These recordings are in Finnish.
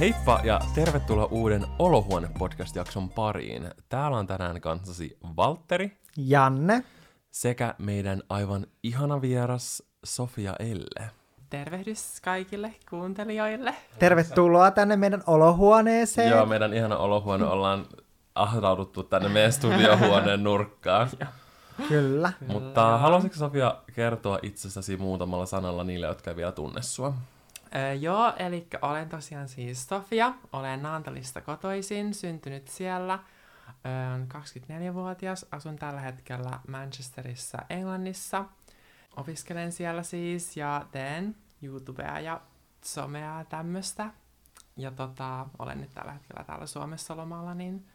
Heippa ja tervetuloa uuden Olohuone-podcast-jakson pariin. Täällä on tänään kanssasi Valtteri Janne. sekä meidän aivan ihana vieras Sofia Elle. Tervehdys kaikille kuuntelijoille. Tervetuloa tänne meidän olohuoneeseen. Joo, meidän ihana olohuone ollaan ahtauduttu tänne meidän studiohuoneen nurkkaan. Kyllä. Mutta haluaisitko Sofia kertoa itsestäsi muutamalla sanalla niille, jotka ei vielä tunne sua? Öö, joo, eli olen tosiaan siis Sofia, olen Naantalista kotoisin, syntynyt siellä, öö, 24-vuotias, asun tällä hetkellä Manchesterissa, Englannissa. Opiskelen siellä siis ja teen YouTubea ja somea ja tämmöstä. Ja tota, olen nyt tällä hetkellä täällä Suomessa lomalla, niin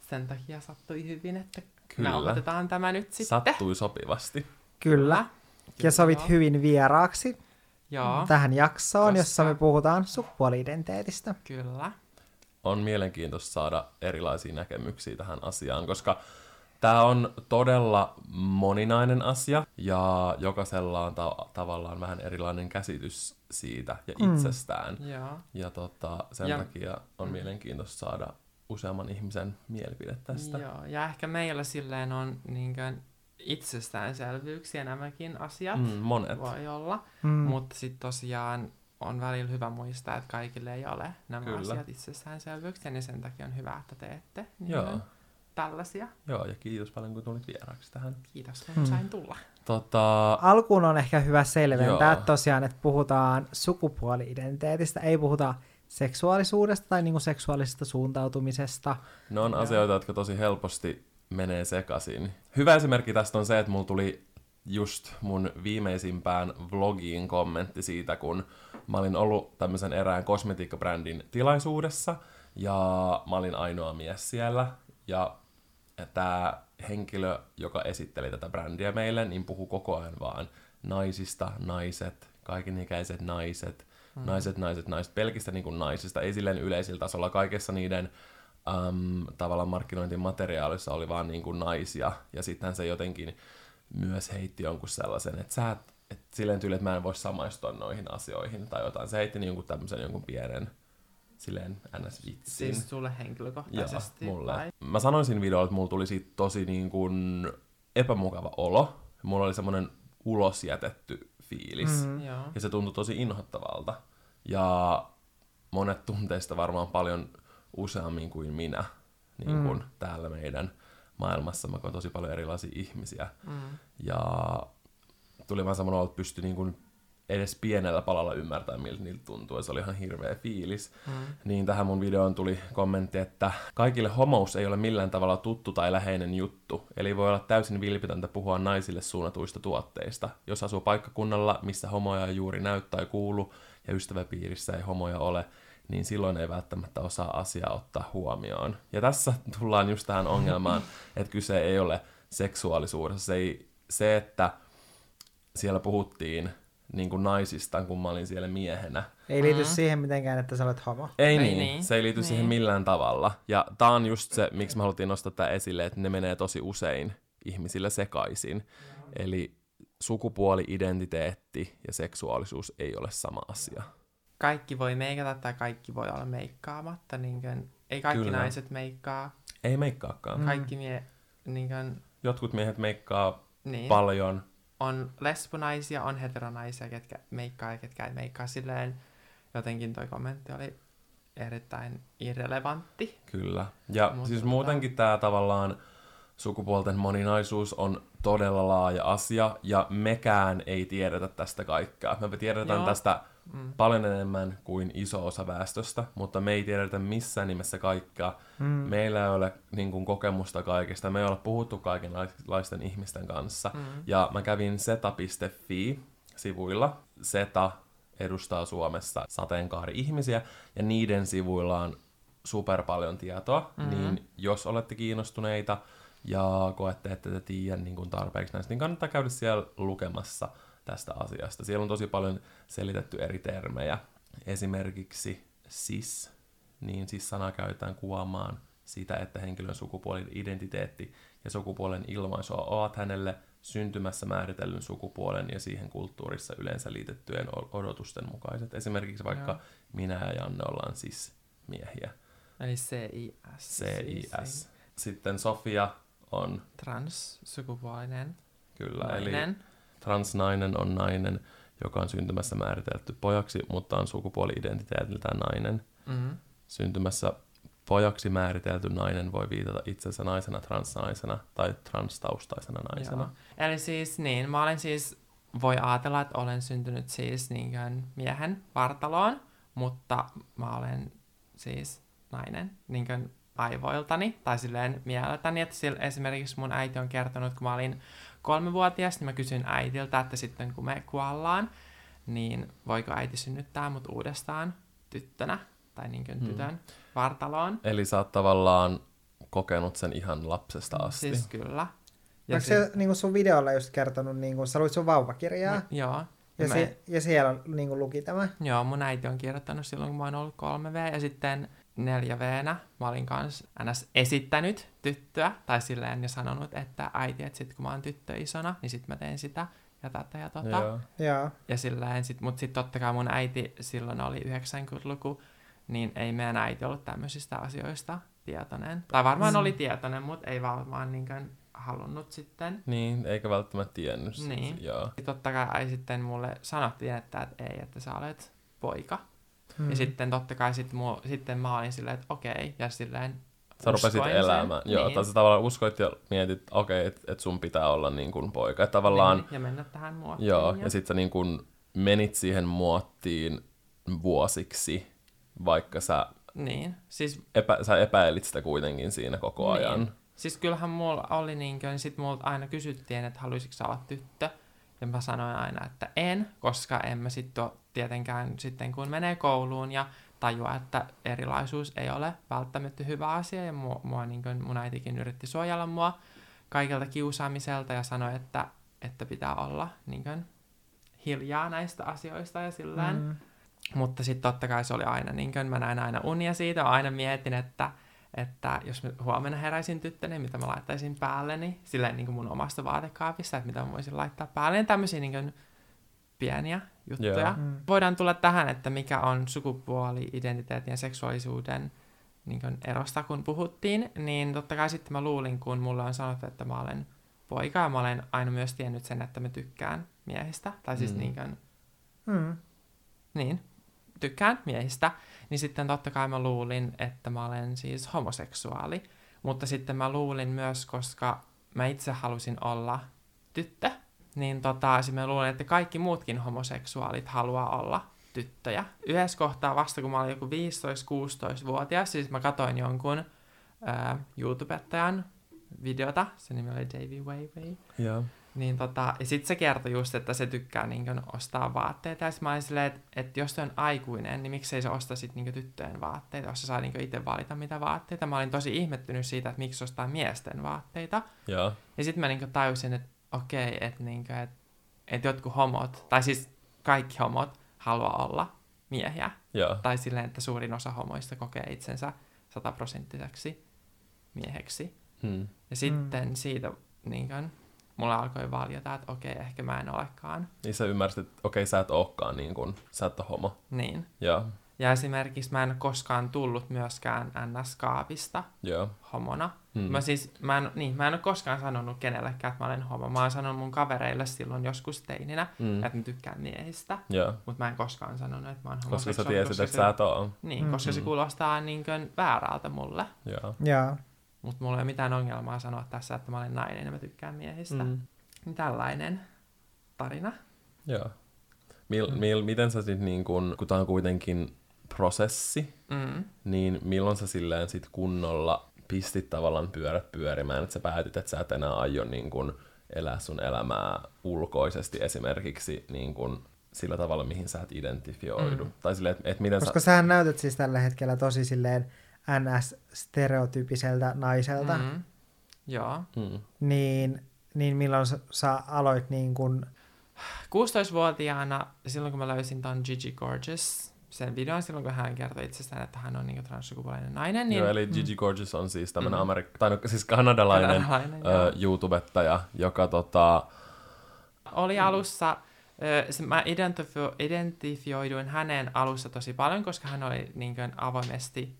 sen takia sattui hyvin, että Kyllä. nauhoitetaan tämä nyt sitten. Sattui sopivasti. Kyllä. Ja sovit hyvin vieraaksi Joo, tähän jaksoon, Koska- jossa me puhutaan sukupuoli-identiteetistä. kyllä. on mielenkiintoista saada erilaisia näkemyksiä tähän asiaan, koska tämä on todella moninainen asia ja jokaisella on ta- tavallaan vähän erilainen käsitys siitä ja Mm. itsestään. Joo. Ja tota, sen Ja- takia on mielenkiintoista saada useamman ihmisen mielipide tästä. Joo, ja ehkä meillä silleen on niinkään itsestäänselvyyksiä nämäkin asiat. Mm, monet. Voi olla. Mm. Mutta sitten tosiaan on välillä hyvä muistaa, että kaikille ei ole nämä Kyllä. asiat itsestäänselvyyksiä, niin sen takia on hyvä, että teette Joo. niinkään tällaisia. Joo, ja kiitos paljon, kun tulit vieraaksi tähän. Kiitos, kun Mm. sain tulla. Tota, Alkuun on ehkä hyvä selventää, Joo. tosiaan, että puhutaan sukupuoli-identiteetistä, ei puhuta seksuaalisuudesta tai niinku seksuaalisesta suuntautumisesta. Ne on Joo. asioita, jotka tosi helposti menee sekaisin. Hyvä esimerkki tästä on se, että mulla tuli just mun viimeisimpään vlogiin kommentti siitä, kun mä olin ollut tämmöisen erään kosmetiikkabrändin tilaisuudessa, ja mä olin ainoa mies siellä, ja tämä henkilö, joka esitteli tätä brändiä meille, niin puhui koko ajan vaan naisista, naiset, kaikenikäiset naiset, mm. naiset, naiset, naiset, pelkistä niin kuin naisista, ei silleen yleisellä tasolla, kaikessa niiden äm, tavallaan markkinointimateriaalissa oli vaan niin kuin naisia, ja sitten se jotenkin myös heitti jonkun sellaisen, että sä et, et silleen tyyli, että mä en voi samaistua noihin asioihin tai jotain. Se heitti niin jonkun tämmöisen jonkun pienen silleen ns-vitsin. Siis sulle henkilökohtaisesti Joo, mulle. vai? Mä sanoin siinä videolla, että mulla tuli siitä tosi niin kuin epämukava olo. Mulla oli semmoinen ulosjätetty fiilis. Mm. Joo. Ja se tuntui tosi inhottavalta. Ja monet tunteista varmaan paljon useammin kuin minä niin kuin Mm. täällä meidän maailmassa. Mä koen tosi paljon erilaisia ihmisiä. Mm. Ja tuli vaan semmoinen että pystyi niin kuin edes pienellä palalla ymmärtämään, miltä niiltä tuntuu. Se oli ihan hirveä fiilis. Mm. Niin tähän mun videoon tuli kommentti, että kaikille homous ei ole millään tavalla tuttu tai läheinen juttu, eli voi olla täysin vilpitöntä puhua naisille suunnatuista tuotteista. Jos asuu paikkakunnalla, missä homoja ei juuri näy tai kuulu, ja ystäväpiirissä ei homoja ole, niin silloin ei välttämättä osaa asiaa ottaa huomioon. Ja tässä tullaan just tähän ongelmaan, että kyse ei ole seksuaalisuudessa. Se, ei, se että siellä puhuttiin niin kuin naisista, kun mä olin siellä miehenä, Ei liity Mm. siihen mitenkään, että sä olet homo. ei, Ei niin. niin. se ei liity Niin. siihen millään tavalla. Ja tää on just se, miksi me haluttiin nostaa tää esille, että ne menee tosi usein ihmisillä sekaisin. Eli sukupuoli, identiteetti ja seksuaalisuus ei ole sama asia. Kaikki voi meikata tai kaikki voi olla meikkaamatta. Niinkään, ei kaikki Kyllä. naiset meikkaa. Ei meikkaakaan. Mm. Kaikki mie, niinkään, Jotkut miehet meikkaa niin. paljon. on lesbonaisia, on heteronaisia, ketkä meikkaa ja ketkä ei meikkaa. Silleen jotenkin toi kommentti oli erittäin irrelevantti. Kyllä. Ja Mutta siis tota- muutenkin tämä tavallaan sukupuolten moninaisuus on todella laaja asia, ja mekään ei tiedetä tästä kaikkea. Me tiedetään Joo. tästä Mm. paljon enemmän kuin iso osa väestöstä, mutta me ei tiedetä missään nimessä kaikkea. Mm. Meillä ei ole niin kuin, kokemusta kaikesta, me ei ole puhuttu kaikenlaisten ihmisten kanssa. Mm. Ja mä kävin seta.fi-sivuilla. Seta edustaa Suomessa sateenkaari-ihmisiä, ja niiden sivuilla on super paljon tietoa, Mhm. niin jos olette kiinnostuneita ja koette, että te tiedä niin kuin tarpeeksi näistä, niin kannattaa käydä siellä lukemassa tästä asiasta. Siellä on tosi paljon selitetty eri termejä. Esimerkiksi cis, niin cis-sanaa käytetään kuvaamaan sitä, että henkilön sukupuolin identiteetti ja sukupuolen ilmaisua ovat hänelle syntymässä määritellyn sukupuolen ja siihen kulttuurissa yleensä liitettyjen odotusten mukaiset. Esimerkiksi vaikka Joo. minä ja Janne ollaan siis miehiä. Eli CIS. CIS. Sitten Sofia on Transsukupuolinen kyllä, eli nainen. Transnainen on nainen, joka on syntymässä määritelty pojaksi, mutta on sukupuoli-identiteetiltään nainen. Mm-hmm. Syntymässä pojaksi määritelty nainen voi viitata itsensä naisena, transnaisena tai transtaustaisena naisena. Joo. Eli siis niin, mä olen siis, voi ajatella, että olen syntynyt siis niinkään miehen vartaloon, mutta mä olen siis nainen niinkään aivoiltani tai silleen mieleltäni, että sillä, esimerkiksi mun äiti on kertonut, kun mä olin kolmevuotias, niin mä kysyin äitiltä, että sitten kun me kuollaan, niin voiko äiti synnyttää mut uudestaan tyttönä tai niinkään Hmm. tytön vartaloon. Eli sä oot tavallaan kokenut sen ihan lapsesta asti. Siis kyllä. Onko si- se niin kuin sun videolla just kertonut, niin kuin, sä luit sun vauvakirjaa, Mä- Joo. ja, mä- se, ja siellä niin kuin, luki tämä. Joo, mun äiti on kirjoittanut silloin, kun mä oon ollut 3V, ja sitten 4V-nä mä olin kans ns. esittänyt tyttöä, tai silleen ja sanonut, että äiti, että sit kun mä oon tyttö isona, niin sit mä teen sitä ja tätä ja tota. Joo. Joo. Ja silleen, sit, mut sit totta kai mun äiti silloin oli 90-luku, niin ei meidän äiti ollut tämmöisistä asioista tietoinen. Tai varmaan Mm. oli tietoinen, mutta ei varmaan niinkään halunnut sitten. Niin, eikä välttämättä tiennyt. Niin. Joo. Totta kai sitten mulle sanottiin, että, että ei, että sä olet poika. Hmm. Ja sitten totta kai sit mu, sitten mä olin silleen, että okei, ja silleen Sä rupesit uskoin sen. elämään. Joo, Niin. tai sä tavallaan uskoit ja mietit, okei, okay, että et sun pitää olla niin kuin poika. Että tavallaan, Niin, ja mennä tähän muottiin. joo, ja sit sä niin kuin menit siihen muottiin vuosiksi, vaikka sä, Niin, siis, epä, sä epäilit sitä kuitenkin siinä koko ajan. Niin. siis kyllähän mulla oli niinkö, niin sit multa aina kysyttiin, että haluaisitko sä olla tyttö. Ja mä sanoin aina, että en, koska en mä sitten tietenkään sitten kun menee kouluun ja tajua, että erilaisuus ei ole välttämättä hyvä asia. Ja mua, mua niin kuin mun äitikin yritti suojella mua kaikelta kiusaamiselta ja sanoi, että, että pitää olla niin kuin, hiljaa näistä asioista ja silleen. Mm. Mutta sitten totta kai se oli aina, niin kuin mä näin aina unia siitä, aina mietin, että, että jos mä huomenna heräisin tyttönä, mitä mä laittaisin päälleni, silleen niin kuin mun omasta vaatekaapista, että mitä mä voisin laittaa päälle, niin tämmöisiä niin kuin pieniä juttuja. Joo. Mm. Voidaan tulla tähän, että mikä on sukupuoli, identiteetin ja seksuaalisuuden niin kuin erosta, kun puhuttiin, niin totta kai sitten mä luulin, kun mulle on sanottu, että mä olen poika, ja mä olen aina myös tiennyt sen, että mä tykkään miehistä, tai siis Mm. mm. niin kuin Mm. niin, tykkään miehistä, niin sitten totta kai mä luulin, että mä olen siis homoseksuaali. Mutta sitten mä luulin myös, koska mä itse halusin olla tyttö, niin tota, siis mä luulin, että kaikki muutkin homoseksuaalit haluaa olla tyttöjä. Yhdessä kohtaa vasta, kun mä olin joku 15-16-vuotias, siis mä katoin jonkun ää, YouTubettajan videota, se nimi oli Davy Wayway, Joo. niin tota, ja sit se kertoi just, että se tykkää niin ostaa vaatteita. Ja sit mä olin silleen, että, että jos se on aikuinen, niin miksei se osta sit niin tyttöjen vaatteita, jos se saa niin itse valita mitä vaatteita. Mä olin tosi ihmettynyt siitä, että miksi ostaa miesten vaatteita. Joo. Ja sitten mä niin tajusin, että okei, että, niin kuin, että, että jotkut homot, tai siis kaikki homot, haluaa olla miehiä. Joo. Tai silleen, että suurin osa homoista kokee itsensä sataprosenttiseksi mieheksi. Hmm. Ja sitten siitä niin kuin, mulla alkoi valjata, että okei, ehkä mä en olekaan. Niin sä ymmärsit, että okei, sä et ookaan niin kuin, sä et ole homo. Niin. Joo. Ja esimerkiksi mä en ole koskaan tullut myöskään NS-kaapista Joo. homona. Hmm. Mm. Mä siis, mä en, niin, mä en ole koskaan sanonut kenellekään, että mä olen homo. Mä oon sanonut mun kavereille silloin joskus teininä, Hmm. että mä tykkään miehistä. Joo. Mutta mä en koskaan sanonut, että mä oon Koska sä tiesit, että sä et oo. Niin, koska se Mm. kuulostaa niin kuin väärältä mulle. Joo. Joo. Mutta mulla ei ole mitään ongelmaa sanoa tässä, että mä olen nainen ja mä tykkään miehistä. Mm. Mm. Niin tällainen tarina. Joo. Mil, Mm. mil, miten sä sit niin kun, kun tää on kuitenkin prosessi, Mm. niin milloin sä silleen sit kunnolla pistit tavallaan pyörät pyörimään, että sä päätit, että sä et enää aio niin kun elää sun elämää ulkoisesti esimerkiksi niin kun sillä tavalla, mihin sä et identifioidu. Mm. Tai silleen, että et miten Koska sä... sähän näytät siis tällä hetkellä tosi silleen NS-stereotyypiseltä naiselta, mm. Joo. Mm. niin, niin milloin sä, sä aloit niin kuin, 16-vuotiaana, silloin kun mä löysin ton Gigi Gorgeous sen videon silloin, kun hän kertoi itsestään, että hän on niin transsukupuolinen nainen. Niin, Joo, eli Gigi Gorgeous on siis tämmöinen Mm. Amerik- tai no, siis kanadalainen, Kanadalainen, joo. YouTubettaja, joka tota, oli alussa, se, mä identifio, identifioiduin hänen alussa tosi paljon, koska hän oli niin kuin, avoimesti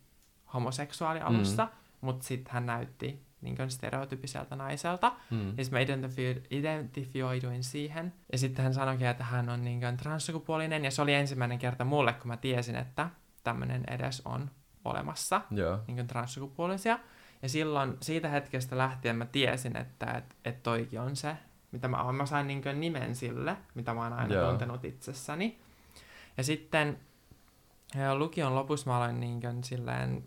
homoseksuaali alussa, mm. mutta sitten hän näytti niin kuin, stereotypiseltä naiselta. mm, Ja sit mä identifioid, identifioiduin siihen. Ja sitten hän sanoikin, että hän on niin kuin, transsukupuolinen. Ja se oli ensimmäinen kerta mulle, kun mä tiesin, että tämmöinen edes on olemassa, joo, niin kuin transsukupuolisia. Ja silloin siitä hetkestä lähtien mä tiesin, että et, et toikin on se, mitä mä oon. Mä sain niin kuin nimen sille, mitä mä oon aina Joo. tuntenut itsessäni. Ja sitten ö, lukion lopussa mä aloin niin kuin silleen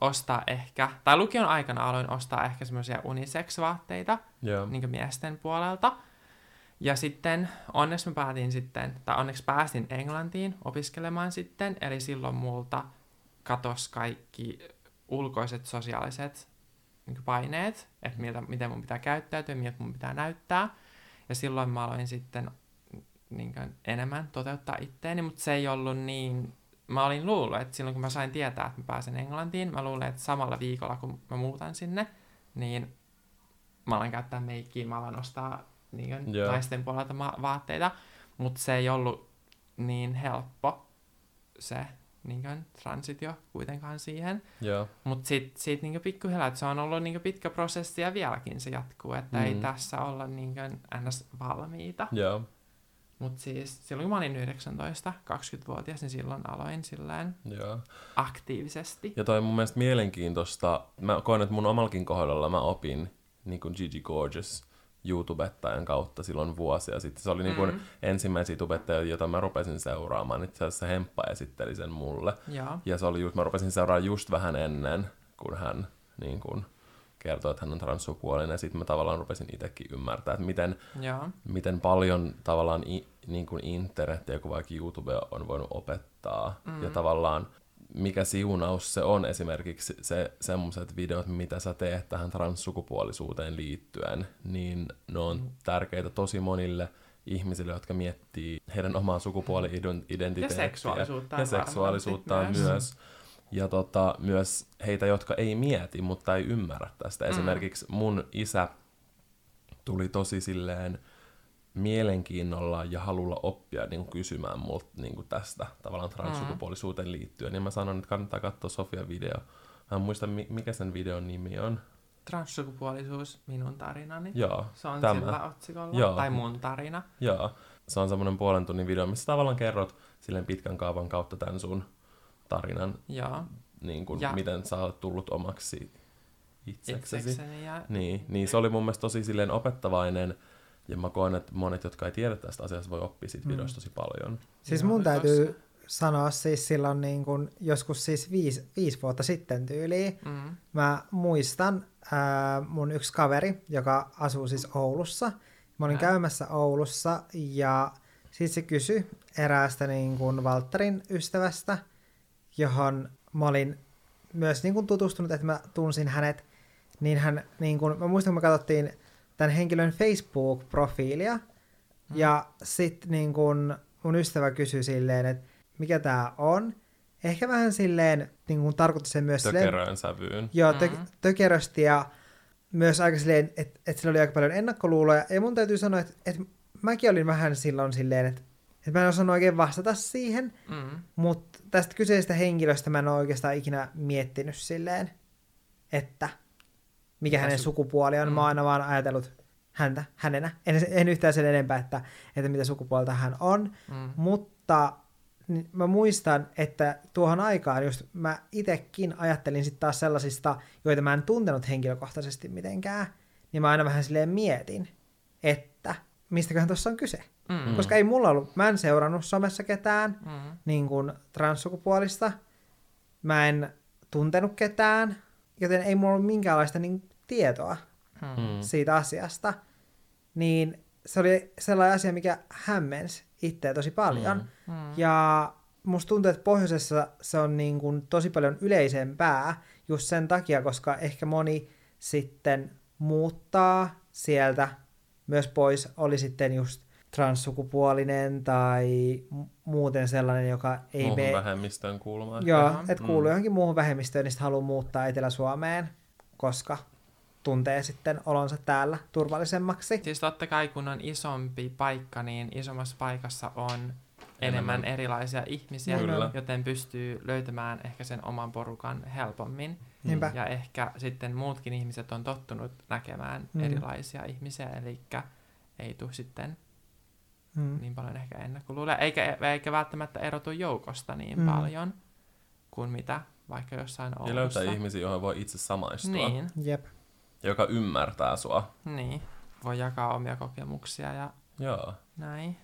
ostaa ehkä, tai lukion aikana aloin ostaa ehkä semmoisia unisex-vaatteita joo, niin miesten puolelta. Ja sitten onneksi mä päätin sitten, tai onneksi pääsin Englantiin opiskelemaan sitten, eli silloin multa katos kaikki ulkoiset sosiaaliset niin paineet, että miltä, miten mun pitää käyttäytyä, miltä mun pitää näyttää. Ja silloin mä aloin sitten niin enemmän toteuttaa itteeni, mutta se ei ollut niin... Mä olin luullut, että silloin kun mä sain tietää, että mä pääsen Englantiin, mä luulen, että samalla viikolla kun mä muutan sinne, niin mä alan käyttää meikkiä, mä alan ostaa niin kuin, Joo. naisten puolelta ma- vaatteita, mutta se ei ollut niin helppo se niin kuin, transitio kuitenkaan siihen. joo, Mutta sit, siitä niin pikkuhiljaa, että se on ollut niin pitkä prosessi ja vieläkin se jatkuu, että mm. ei tässä olla niin kuin, ns. valmiita. joo, Mutta siis silloin kun mä olin 19, 20-vuotias, niin silloin aloin silleen joo. aktiivisesti. Ja toi on mun mielestä mielenkiintoista. Mä koen, että mun omallakin kohdalla mä opin niin kuin Gigi Gorgeous YouTubettajan kautta silloin vuosia sitten. Se oli niin kuin Mm. ensimmäisiä tubettajia, joita mä rupesin seuraamaan. Itse asiassa Hemppa esitteli sen mulle. Joo. Ja se oli just, mä rupesin seuraamaan just vähän ennen, kun hän niin kuin, kertoi, että hän on transsukupuolinen. Ja sitten mä tavallaan rupesin itsekin ymmärtää, että miten, Joo. miten paljon tavallaan i, niin kuin internet ja vaikka YouTube on voinut opettaa. Mm. Ja tavallaan mikä siunaus se on esimerkiksi se, semmoiset videot, mitä sä teet tähän transsukupuolisuuteen liittyen, niin ne on Mm. tärkeitä tosi monille ihmisille, jotka miettii heidän omaa sukupuoli-identiteettiä. Ja seksuaalisuutta Ja seksuaalisuuttaan myös. myös. Ja tota, myös heitä, jotka ei mieti, mutta ei ymmärrä tästä. Mm. Esimerkiksi mun isä tuli tosi silleen mielenkiinnolla ja halulla oppia niin kuin kysymään multa niin kuin tästä tavallaan transsukupuolisuuteen liittyen. Niin mä sanon, että kannattaa katsoa Sofian video. Mä en muista, mi- mikä sen videon nimi on. Transsukupuolisuus, minun tarinani. Joo, Se on tämä. sillä otsikolla. Joo. Tai mun tarina. joo. Se on semmoinen puolen tunnin video, missä tavallaan kerrot silleen pitkän kaavan kautta tämän sun tarinan, Joo. niin kuin, Ja- miten sä oot tullut omaksi itseksesi. Itsekseni ja Niin, niin se oli mun mielestä tosi silleen opettavainen, ja mä koen, että monet, jotka ei tiedä tästä asiasta, voi oppia siitä Mm. videosta tosi paljon. Siis mun tossa. täytyy sanoa siis silloin niin kuin joskus siis viisi, viisi vuotta sitten tyyliin. Mm. Mä muistan ää, mun yksi kaveri, joka asuu siis Oulussa. Mä olin Ää. käymässä Oulussa ja sitten se kysyi eräästä niin kuin Valtterin ystävästä, johon mä olin myös niin kuin tutustunut, että mä tunsin hänet. Niin hän, niin kuin, mä muistan, kun me katsottiin tämän henkilön Facebook-profiilia, Mm. ja sitten niin kun mun ystävä kysyi silleen, että mikä tää on. Ehkä vähän silleen, niin kun tarkoitti sen myös silleen, Tökeröön sävyyn. joo, tö, Mhm. tökerösti ja myös aika silleen, että et sillä oli aika paljon ennakkoluuloja. Ja mun täytyy sanoa, että et mäkin olin vähän silloin silleen, että et mä en osannut oikein vastata siihen. Mm. Mutta tästä kyseisestä henkilöstä mä en ole oikeastaan ikinä miettinyt silleen, että mikä Mikä hänen su- sukupuoli on. Mm. Mä oon aina vaan ajatellut häntä hänenä. En, en yhtään sen enempää, että, että mitä sukupuolta hän on. Mm. Mutta niin mä muistan, että tuohon aikaan just mä itekin ajattelin sitten taas sellaisista, joita mä en tuntenut henkilökohtaisesti mitenkään. Niin mä aina vähän silleen mietin, että mistäköhän tuossa on kyse. Mm. Koska ei mulla ollut, mä en seurannut somessa ketään, Mm. niin kuin transsukupuolista. Mä en tuntenut ketään, joten ei mulla ollut minkäänlaista niin tietoa Mm. Mm. siitä asiasta. Niin se oli sellainen asia, mikä hämmensi itseä tosi paljon. Mm. Mm. Ja musta tuntuu, että pohjoisessa se on niin kuin tosi paljon yleisempää just sen takia, koska ehkä moni sitten muuttaa sieltä myös pois, oli sitten just transsukupuolinen tai mu- muuten sellainen, joka ei Muuhun mene... vähemmistöön kuulumaan. Joo, että kuuluu Mm. johonkin muuhun vähemmistöön, niin haluaa muuttaa Etelä-Suomeen, koska tuntee sitten olonsa täällä turvallisemmaksi. Siis totta kai kun on isompi paikka, niin isommassa paikassa on enemmän, Enemmän. erilaisia ihmisiä, Kyllä. joten pystyy löytämään ehkä sen oman porukan helpommin. Niinpä. Ja ehkä sitten muutkin ihmiset on tottunut näkemään mm. erilaisia ihmisiä, eli ei tule sitten Mm. niin paljon ehkä ennakkoluuloja, eikä, eikä välttämättä erotu joukosta niin Mm. paljon kuin mitä vaikka jossain Ja Oulussa. löytää ihmisiä, joihin voi itse samaistua. Niin, Jep. Joka ymmärtää sua. niin. Voi jakaa omia kokemuksia ja Joo. näin.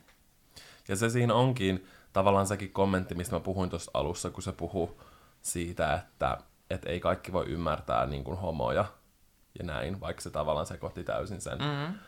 Ja se siinä onkin tavallaan sekin kommentti, mistä mä puhuin tuossa alussa, kun se puhuu siitä, että, että ei kaikki voi ymmärtää niin kuin homoja ja näin, vaikka se tavallaan sekoitti täysin sen Mm.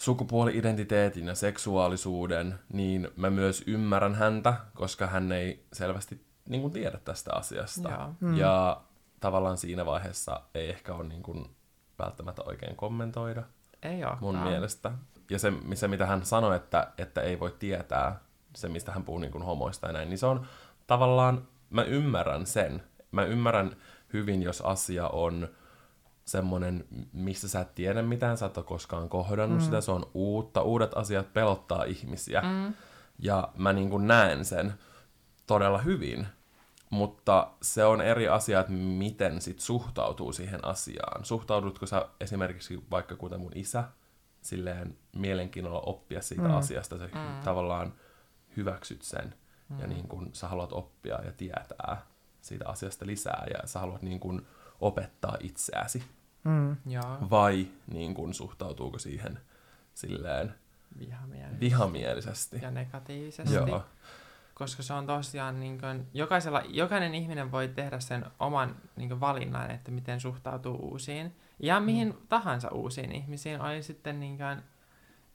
Sukupuoli-identiteetin ja seksuaalisuuden, niin mä myös ymmärrän häntä, koska hän ei selvästi niin kuin tiedä tästä asiasta. Joo. Mm. Ja tavallaan siinä vaiheessa ei ehkä ole niin kuin välttämättä oikein kommentoida Ei olekaan. mun mielestä. Ja se, se mitä hän sanoi, että, että ei voi tietää se, mistä hän puhuu niin kuin homoista ja näin, niin se on tavallaan, mä ymmärrän sen. Mä ymmärrän hyvin, jos asia on semmoinen, mistä sä et tiedä mitään, sä et ole koskaan kohdannut mm. sitä, se on uutta, uudet asiat pelottaa ihmisiä. Mm. Ja mä niin kuin näen sen todella hyvin, mutta se on eri asia, että miten sit suhtautuu siihen asiaan. Suhtaudutko sä esimerkiksi vaikka kuten mun isä, silleen mielenkiinnolla oppia siitä Mm. asiasta, sä Mm. mm. tavallaan hyväksyt sen Mm. ja niin kun sä haluat oppia ja tietää siitä asiasta lisää ja sä haluat niin kun opettaa itseäsi. Mm. Vai niin kun suhtautuuko siihen silleen vihamielisesti. vihamielisesti. Ja negatiivisesti. Joo. Koska se on tosiaan, niin kuin, jokaisella, jokainen ihminen voi tehdä sen oman niin kuin, valinnan, että miten suhtautuu uusiin. Ja mihin mm. tahansa uusiin ihmisiin, oli sitten niin kuin,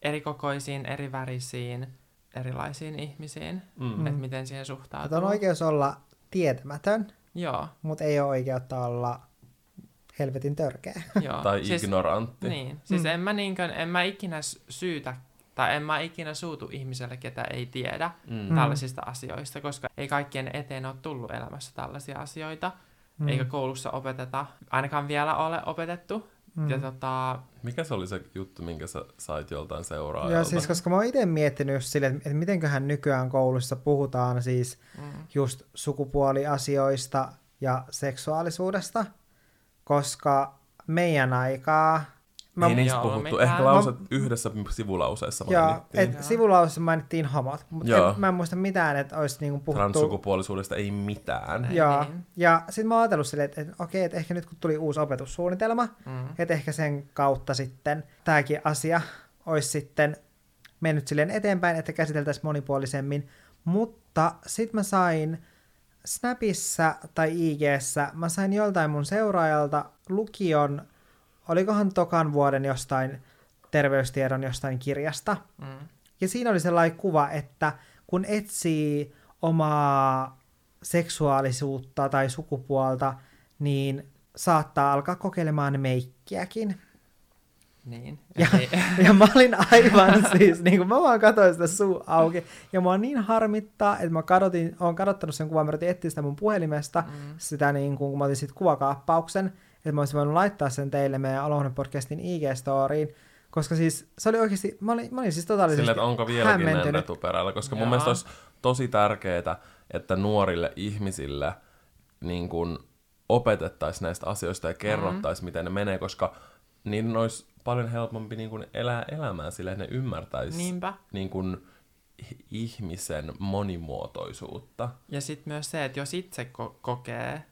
erikokoisiin, eri värisiin, erilaisiin ihmisiin, Mm. mm. että miten siihen suhtautuu. Että on oikeus olla tietämätön, Joo, mutta ei ole oikeutta olla helvetin törkeä. joo. Tai siis, ignorantti. Niin, siis Mm. en, mä niinkään, en mä ikinä syytä, tai en mä ikinä suutu ihmiselle, ketä ei tiedä Mm. Mm. tällaisista asioista, koska ei kaikkien eteen ole tullut elämässä tällaisia asioita, mm. eikä koulussa opeteta, ainakaan vielä ole opetettu. Mm. Ja tota, Mikä se oli se juttu, minkä sä sait joltain seuraajalta? Joo, siis koska mä oon itse miettinyt just sille, että että mitenköhän nykyään koulussa puhutaan siis mm, just sukupuoliasioista ja seksuaalisuudesta, koska meidän aikaa... Mä, Ei niistä puhuttu. mitään. Ehkä lause yhdessä sivulauseessa joo, mainittiin. et Joo. sivulauseessa mainittiin homot, mutta Joo. en, mä en muista mitään, että olisi niinku puhuttu... Transsukupuolisuudesta ei mitään. Ei Joo, niin. ja sitten mä oon ajatellut silleen, että, että okei, että ehkä nyt kun tuli uusi opetussuunnitelma, mm, että ehkä sen kautta sitten tämäkin asia olisi sitten mennyt silleen eteenpäin, että käsiteltäisiin monipuolisemmin. Mutta sitten mä sain Snapissa tai IGssä, mä sain joltain mun seuraajalta lukion, olikohan tokan vuoden jostain terveystiedon jostain kirjasta. mm, Ja siinä oli sellainen kuva, että kun etsii omaa seksuaalisuutta tai sukupuolta, niin saattaa alkaa kokeilemaan meikkiäkin. Niin. Ja, Eli, ja mä olin aivan siis, niin kuin mä vaan katsoin sitä suu auki, ja mua niin harmittaa, että mä kadotin, oon kadottanut sen kuvan, mä yritin etsiä sitä mun puhelimesta, mm, sitä niin kuin, kun mä otin sit kuvakaappauksen, että mä olisin voinut laittaa sen teille meidän Olohuone podcastin IG-storiin, koska siis se oli oikeasti, mä olin, mä olin siis totaalisesti Sillä, että onko vieläkin näin perällä, koska mun Joo. mielestä olisi tosi tärkeää, että nuorille ihmisille niin kun opetettaisiin näistä asioista ja kerrottaisiin, mm-hmm. miten ne menee, koska niiden olisi paljon helpompi niin kun elää elämää sillä, että ne ymmärtäisi niin kun ih- ihmisen monimuotoisuutta. Ja sitten myös se, että jos itse ko- kokee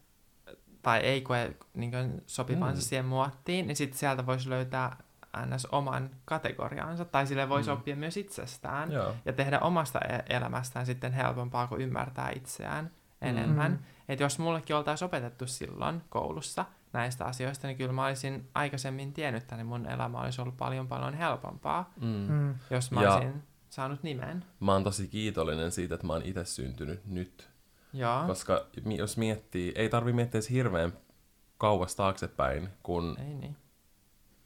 tai ei koe niin sopivansa Mm. siihen muottiin, niin sitten sieltä voisi löytää ns. oman kategoriansa, tai sille voisi Mm. oppia myös itsestään, Joo. ja tehdä omasta e- elämästään sitten helpompaa, kun ymmärtää itseään enemmän. Mm. Mm. Että jos mullekin oltaisiin opetettu silloin koulussa näistä asioista, niin kyllä mä olisin aikaisemmin tiennyt, että niin mun elämä olisi ollut paljon paljon helpompaa, Mm. Mm. jos mä Ja- olisin saanut nimen. Mä oon tosi kiitollinen siitä, että mä oon itse syntynyt nyt. Joo, Koska jos miettii, ei tarvi miettiä edes hirveän kauas taaksepäin, kun ei niin.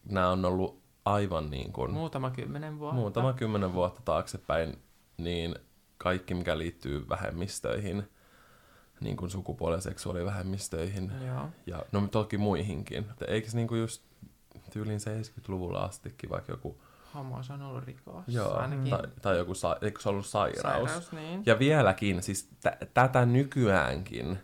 nämä on ollut aivan niin kuin Muutama kymmenen vuotta. muutama kymmenen vuotta taaksepäin, niin kaikki, mikä liittyy vähemmistöihin, niin kuin sukupuoli- ja seksuaalivähemmistöihin, Joo. ja no toki muihinkin. Eikö niin kuin just tyyliin 70-luvulla astikin vaikka joku, Homous on ollut rikos. joo, Ainakin tai, tai joku, sa- eikö se ollut sairaus? sairaus niin. Ja vieläkin, siis t- tätä nykyäänkin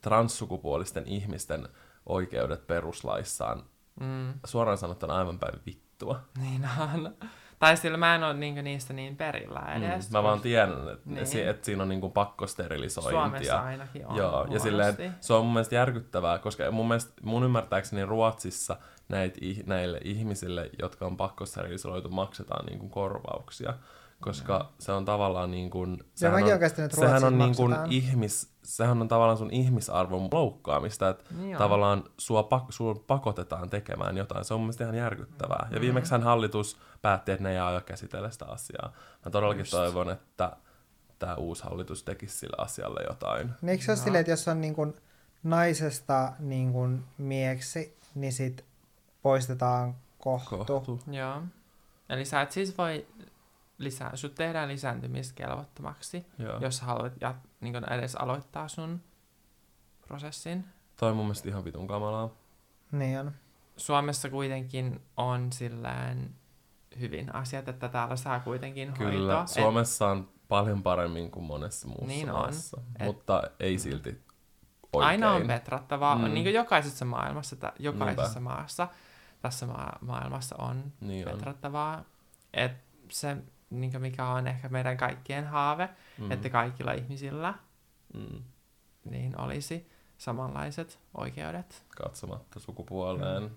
transsukupuolisten ihmisten oikeudet peruslaissaan Mm, suoraan sanottuna aivan päin vittua. niin on. Tai sillä mä en ole niinku niistä niin perillä edes. Mm, mä vaan tiedän, että, Niin. niin. että siinä on niinku pakkosterilisointia. Suomessa ainakin on Joo, ja huonosti. silleen, se on mun mielestä järkyttävää, koska mun, mielestä, mun ymmärtääkseni Ruotsissa näitä, ih- näille ihmisille, jotka on pakkosterilisoitu, maksetaan niinku korvauksia. Koska mm. se on tavallaan niin kuin, Ja käsittänyt, että sehän on niin kuin ihmis, sehän on tavallaan sun ihmisarvon loukkaamista, että Niin on. tavallaan sua, pak, sua pakotetaan tekemään jotain. Se on mun ihan järkyttävää. Ja viimeksi hallitus päätti, että ne ei aio käsitellä sitä asiaa. Mä todellakin Just. toivon, että tämä uusi hallitus tekisi sille asialle jotain. Niin eikö se ole Joo. silleen, että jos on niin kuin naisesta niin kuin mieksi, niin sit poistetaan kohtu. Kohtu. Joo. Eli sä et siis voi lisää, sut tehdään lisääntymiskelvottomaksi, Joo. jos haluat ja, niin edes aloittaa sun prosessin. Toi on mun mielestä ihan vitun kamalaa. Niin on. Suomessa kuitenkin on silleen hyvin asiat, että täällä saa kuitenkin Kyllä, hoitoa. Suomessa on paljon paremmin kuin monessa muussa Niin on. maassa. Et- Mutta ei silti Et oikein. aina on petrattavaa, Mm. niin kuin jokaisessa maailmassa, tä, jokaisessa Niinpä. maassa tässä ma- maailmassa on Niin on. petrattavaa. Et se, niin mikä on ehkä meidän kaikkien haave, Mm. että kaikilla ihmisillä Mm. niin olisi samanlaiset oikeudet. Katsomatta sukupuoleen, mm.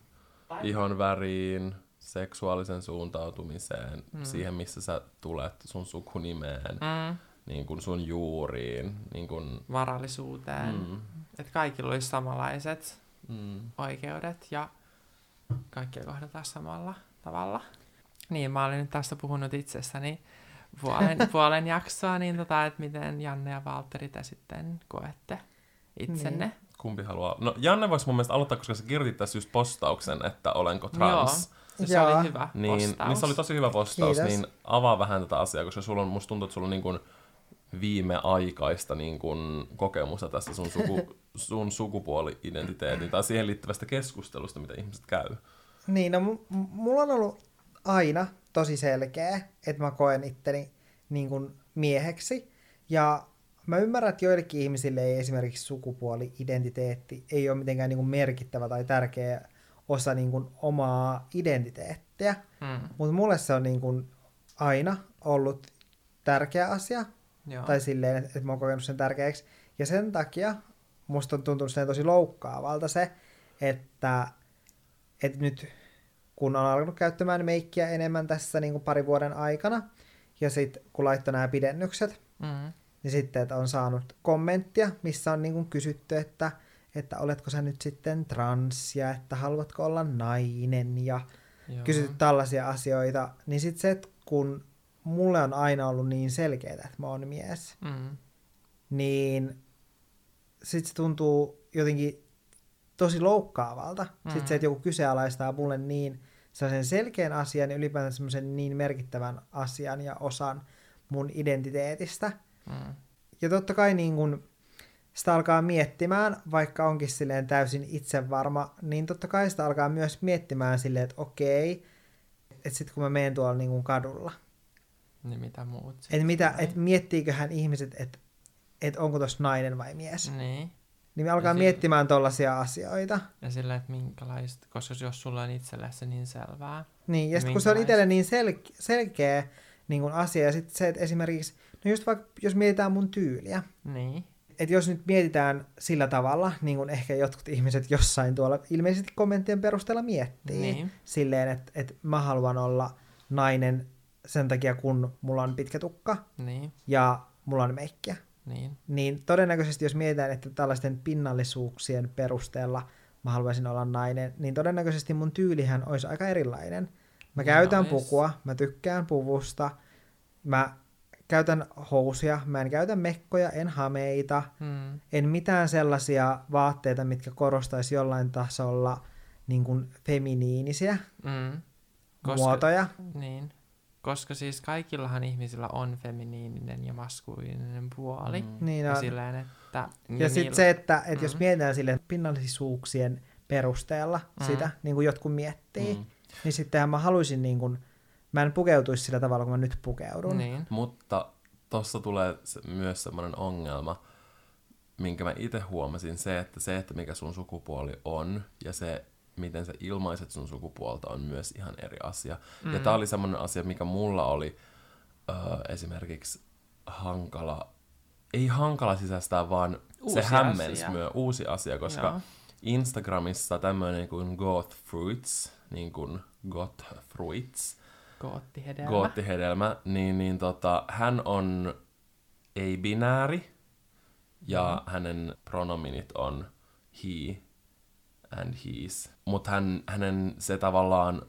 ihon väriin, seksuaalisen suuntautumiseen, Mm. siihen missä sä tulet, sun sukunimeen, Mm. niin kuin sun juuriin. Niin kuin, Varallisuuteen. Mm, Että kaikilla olisi samanlaiset mm. oikeudet ja kaikkia kohdataan samalla tavalla. Niin, mä olin nyt tästä puhunut itsestäni puolen, puolen jaksoa, niin tota, että miten Janne ja Valtteri te sitten koette itsenne. Niin. Kumpi haluaa? No Janne voisi mun mielestä aloittaa, koska sä kirjoitit tässä just postauksen, että olenko trans. Joo. Ja se Joo. oli hyvä Niin, postaus. niin se oli tosi hyvä postaus, Kiitos. niin avaa vähän tätä asiaa, koska sulla on, musta tuntuu, että sulla on niin kuin viimeaikaista niin kuin kokemusta tästä sun, suku, sun sukupuoli-identiteetin tai siihen liittyvästä keskustelusta, mitä ihmiset käy. Niin, no m- m- mulla on ollut aina tosi selkeä, että mä koen itteni niin kuin mieheksi. Ja mä ymmärrän, että joillekin ihmisille ei esimerkiksi sukupuoli-identiteetti ei ole mitenkään niin kuin merkittävä tai tärkeä osa niin kuin omaa identiteettiä. Mm. Mutta mulle se on niin kuin aina ollut tärkeä asia, Joo. tai silleen, että, että mä oon kokenut sen tärkeäksi. Ja sen takia musta on tuntunut sen tosi loukkaavalta se, että, että nyt kun on alkanut käyttämään meikkiä enemmän tässä niin kuin parin vuoden aikana, ja sitten kun laittoi nämä pidennykset, Mm. niin sitten että on saanut kommenttia, missä on niin kuin kysytty, että, että oletko sä nyt sitten trans, ja että haluatko olla nainen, ja Joo. kysytty tällaisia asioita, niin sitten se, että kun mulle on aina ollut niin selkeää, että mä oon mies, Mm. niin sitten se tuntuu jotenkin tosi loukkaavalta. Mm. Sitten se, että joku kyseenalaistaa mulle niin sellaisen selkeän asian ja ylipäätään semmoisen niin merkittävän asian ja osan mun identiteetistä. Mm. Ja totta kai niin kun sitä alkaa miettimään, vaikka onkin silleen täysin itsevarma, niin totta kai sitä alkaa myös miettimään silleen, että okei, että sitten kun mä menen tuolla niin kun kadulla, Niin mitä muut että mitä, et miettiiköhän ihmiset, että et onko tuossa nainen vai mies. Niin. Niin me alkaa Ja miettimään tollaisia asioita. Ja sillä, että minkälaista, koska jos sulla on itselle se niin selvää. Niin, ja sitten kun se on itselle niin sel- selkeä niin kun asia, ja sitten se, että esimerkiksi, no just vaikka jos mietitään mun tyyliä, Niin. että jos nyt mietitään sillä tavalla, niin kuin ehkä jotkut ihmiset jossain tuolla ilmeisesti kommenttien perusteella miettii, Niin. silleen, että, että mä haluan olla nainen sen takia, kun mulla on pitkä tukka Niin. ja mulla on meikkiä. Niin. Niin todennäköisesti, jos mietitään, että tällaisten pinnallisuuksien perusteella mä haluaisin olla nainen, niin todennäköisesti mun tyylihän olisi aika erilainen. Mä Niin käytän olis. pukua, mä tykkään puvusta, mä käytän housuja, mä en käytä mekkoja, en hameita, Mm. en mitään sellaisia vaatteita, mitkä korostaisi jollain tasolla niin kuin feminiinisiä, Mm. Koska- muotoja. Niin. Koska siis kaikillahan ihmisillä on feminiininen ja maskuliininen puoli. Mm. Niin Ja on. silleen, että... Ja sitten se, että, että jos Mm. mietitään sille pinnallisuuksien perusteella Mm. sitä, niin kuin jotkut miettii, Mm. niin sittenhän mä haluaisin niin kuin, mä en pukeutuisi sillä tavalla, kun mä nyt pukeudun. Niin. Mutta tossa tulee se, myös semmoinen ongelma, minkä mä itse huomasin, se, että se, että mikä sun sukupuoli on, ja se, miten sä ilmaiset sun sukupuolta, on myös ihan eri asia. Mm. Ja tää oli semmoinen asia, mikä mulla oli ö, esimerkiksi hankala, ei hankala sisäistää, vaan Uusi se hämmensi myös uusi asia, koska Joo. Instagramissa tämmöinen kuin Goth Fruits, niin kuin Goth Fruits, Koottihedelmä. goottihedelmä, niin, niin tota, hän on ei-binääri ja mm. hänen pronominit on he and he's. Mutta hän, hänen se tavallaan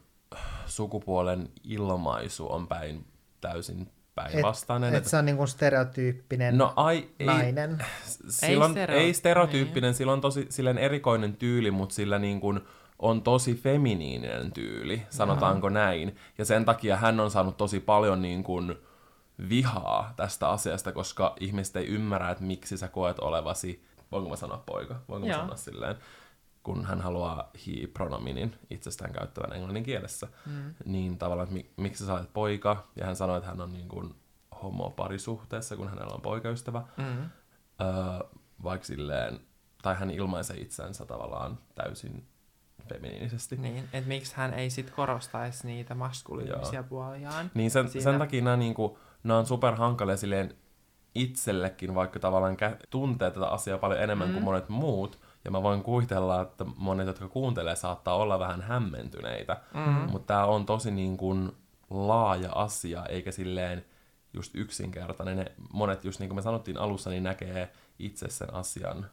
sukupuolen ilmaisu on päin täysin päinvastainen. Et, et se on niin kuin stereotyyppinen no ai, ei, nainen. sillä on, ei, stereo- ei stereotyyppinen, sillä on tosi silleen erikoinen tyyli, mutta sillä niin kuin on tosi feminiininen tyyli, sanotaanko näin. Ja sen takia hän on saanut tosi paljon niin kuin vihaa tästä asiasta, koska ihmiset ei ymmärrä, että miksi sä koet olevasi, voinko mä sanoa poika, voinko mä sanoa silleen, kun hän haluaa he-pronominin itsestään käyttävän englannin kielessä, mm. niin tavallaan, että mi- miksi sä olet poika, ja hän sanoi, että hän on niin kuin homo-parisuhteessa, kun hänellä on poikaystävä, Mm. öö, vaikka silleen, tai hän ilmaisee itsensä tavallaan täysin feminiinisesti. Niin, että miksi hän ei sit korostaisi niitä maskuliinisia puoliaan. Niin sen, Siinä- sen takia nämä, niinku, nämä on superhankalia silleen itsellekin, vaikka tavallaan kä- tuntee tätä asiaa paljon enemmän mm. kuin monet muut. Ja mä voin kuvitella, että monet, jotka kuuntelee, saattaa olla vähän hämmentyneitä. Mm. Mutta tämä on tosi niin kuin laaja asia, eikä silleen just yksinkertainen. Ne, monet, just niin kuin me sanottiin alussa, niin näkee itse sen asian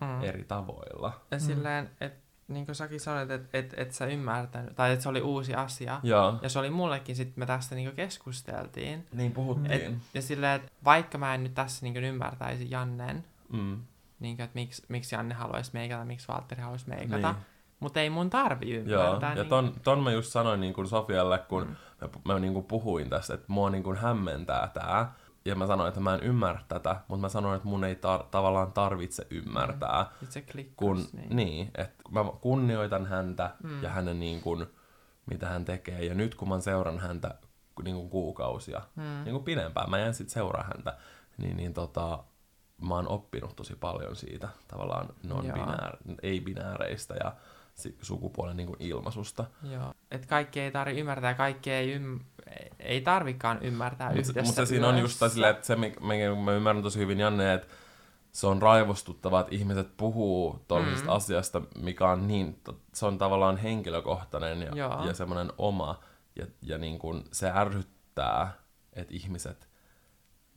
Mm. eri tavoilla. Ja silleen, että niin kuin säkin sanoit, että et, et sä ymmärtänyt, tai että se oli uusi asia. Joo, Ja se oli mullekin, sit me tästä niinku keskusteltiin. niin puhuttiin. Et, ja silleen, että vaikka mä en nyt tässä niinku ymmärtäisi Jannen, Mm. Niinku, että miksi, miksi Janne haluaisi meikata, miksi Valtteri haluaisi meikata, Niin. mutta ei mun tarvi Joo, ymmärtää. ja niin- ton, ton mä just sanoin niin kuin Sofialle, kun Mm. mm. mä, mä niin kuin puhuin tästä, että mua niin kuin hämmentää tää. Ja mä sanoin, että mä en ymmärrä tätä, mutta mä sanoin, että mun ei tar- tavallaan tarvitse ymmärtää. Sit se klikkas, Kun, niin. niin, että mä kunnioitan häntä Mm. mm. ja hänen niin kuin, mitä hän tekee. Ja nyt kun mä seuran häntä niin kuin kuukausia, Mm. niin kuin pidempään, mä jään sitten seuraa häntä, niin, niin tota, mä oon oppinut tosi paljon siitä tavallaan non-binäär, ei-binääreistä ja sukupuolen niin kuin ilmaisusta. Joo. Et kaikki ei tarvi ymmärtää, kaikki ei, ym... ei tarvikaan ymmärtää Mutta yhdessä mut se siinä on just silleen, että se, mikä mä ymmärrän tosi hyvin Janne, että se on raivostuttavaa, että ihmiset puhuu tuollaisesta Mm. mm. asiasta, mikä on niin, se on tavallaan henkilökohtainen ja, Joo. ja semmoinen oma. Ja, ja niin kuin se ärsyttää, että ihmiset,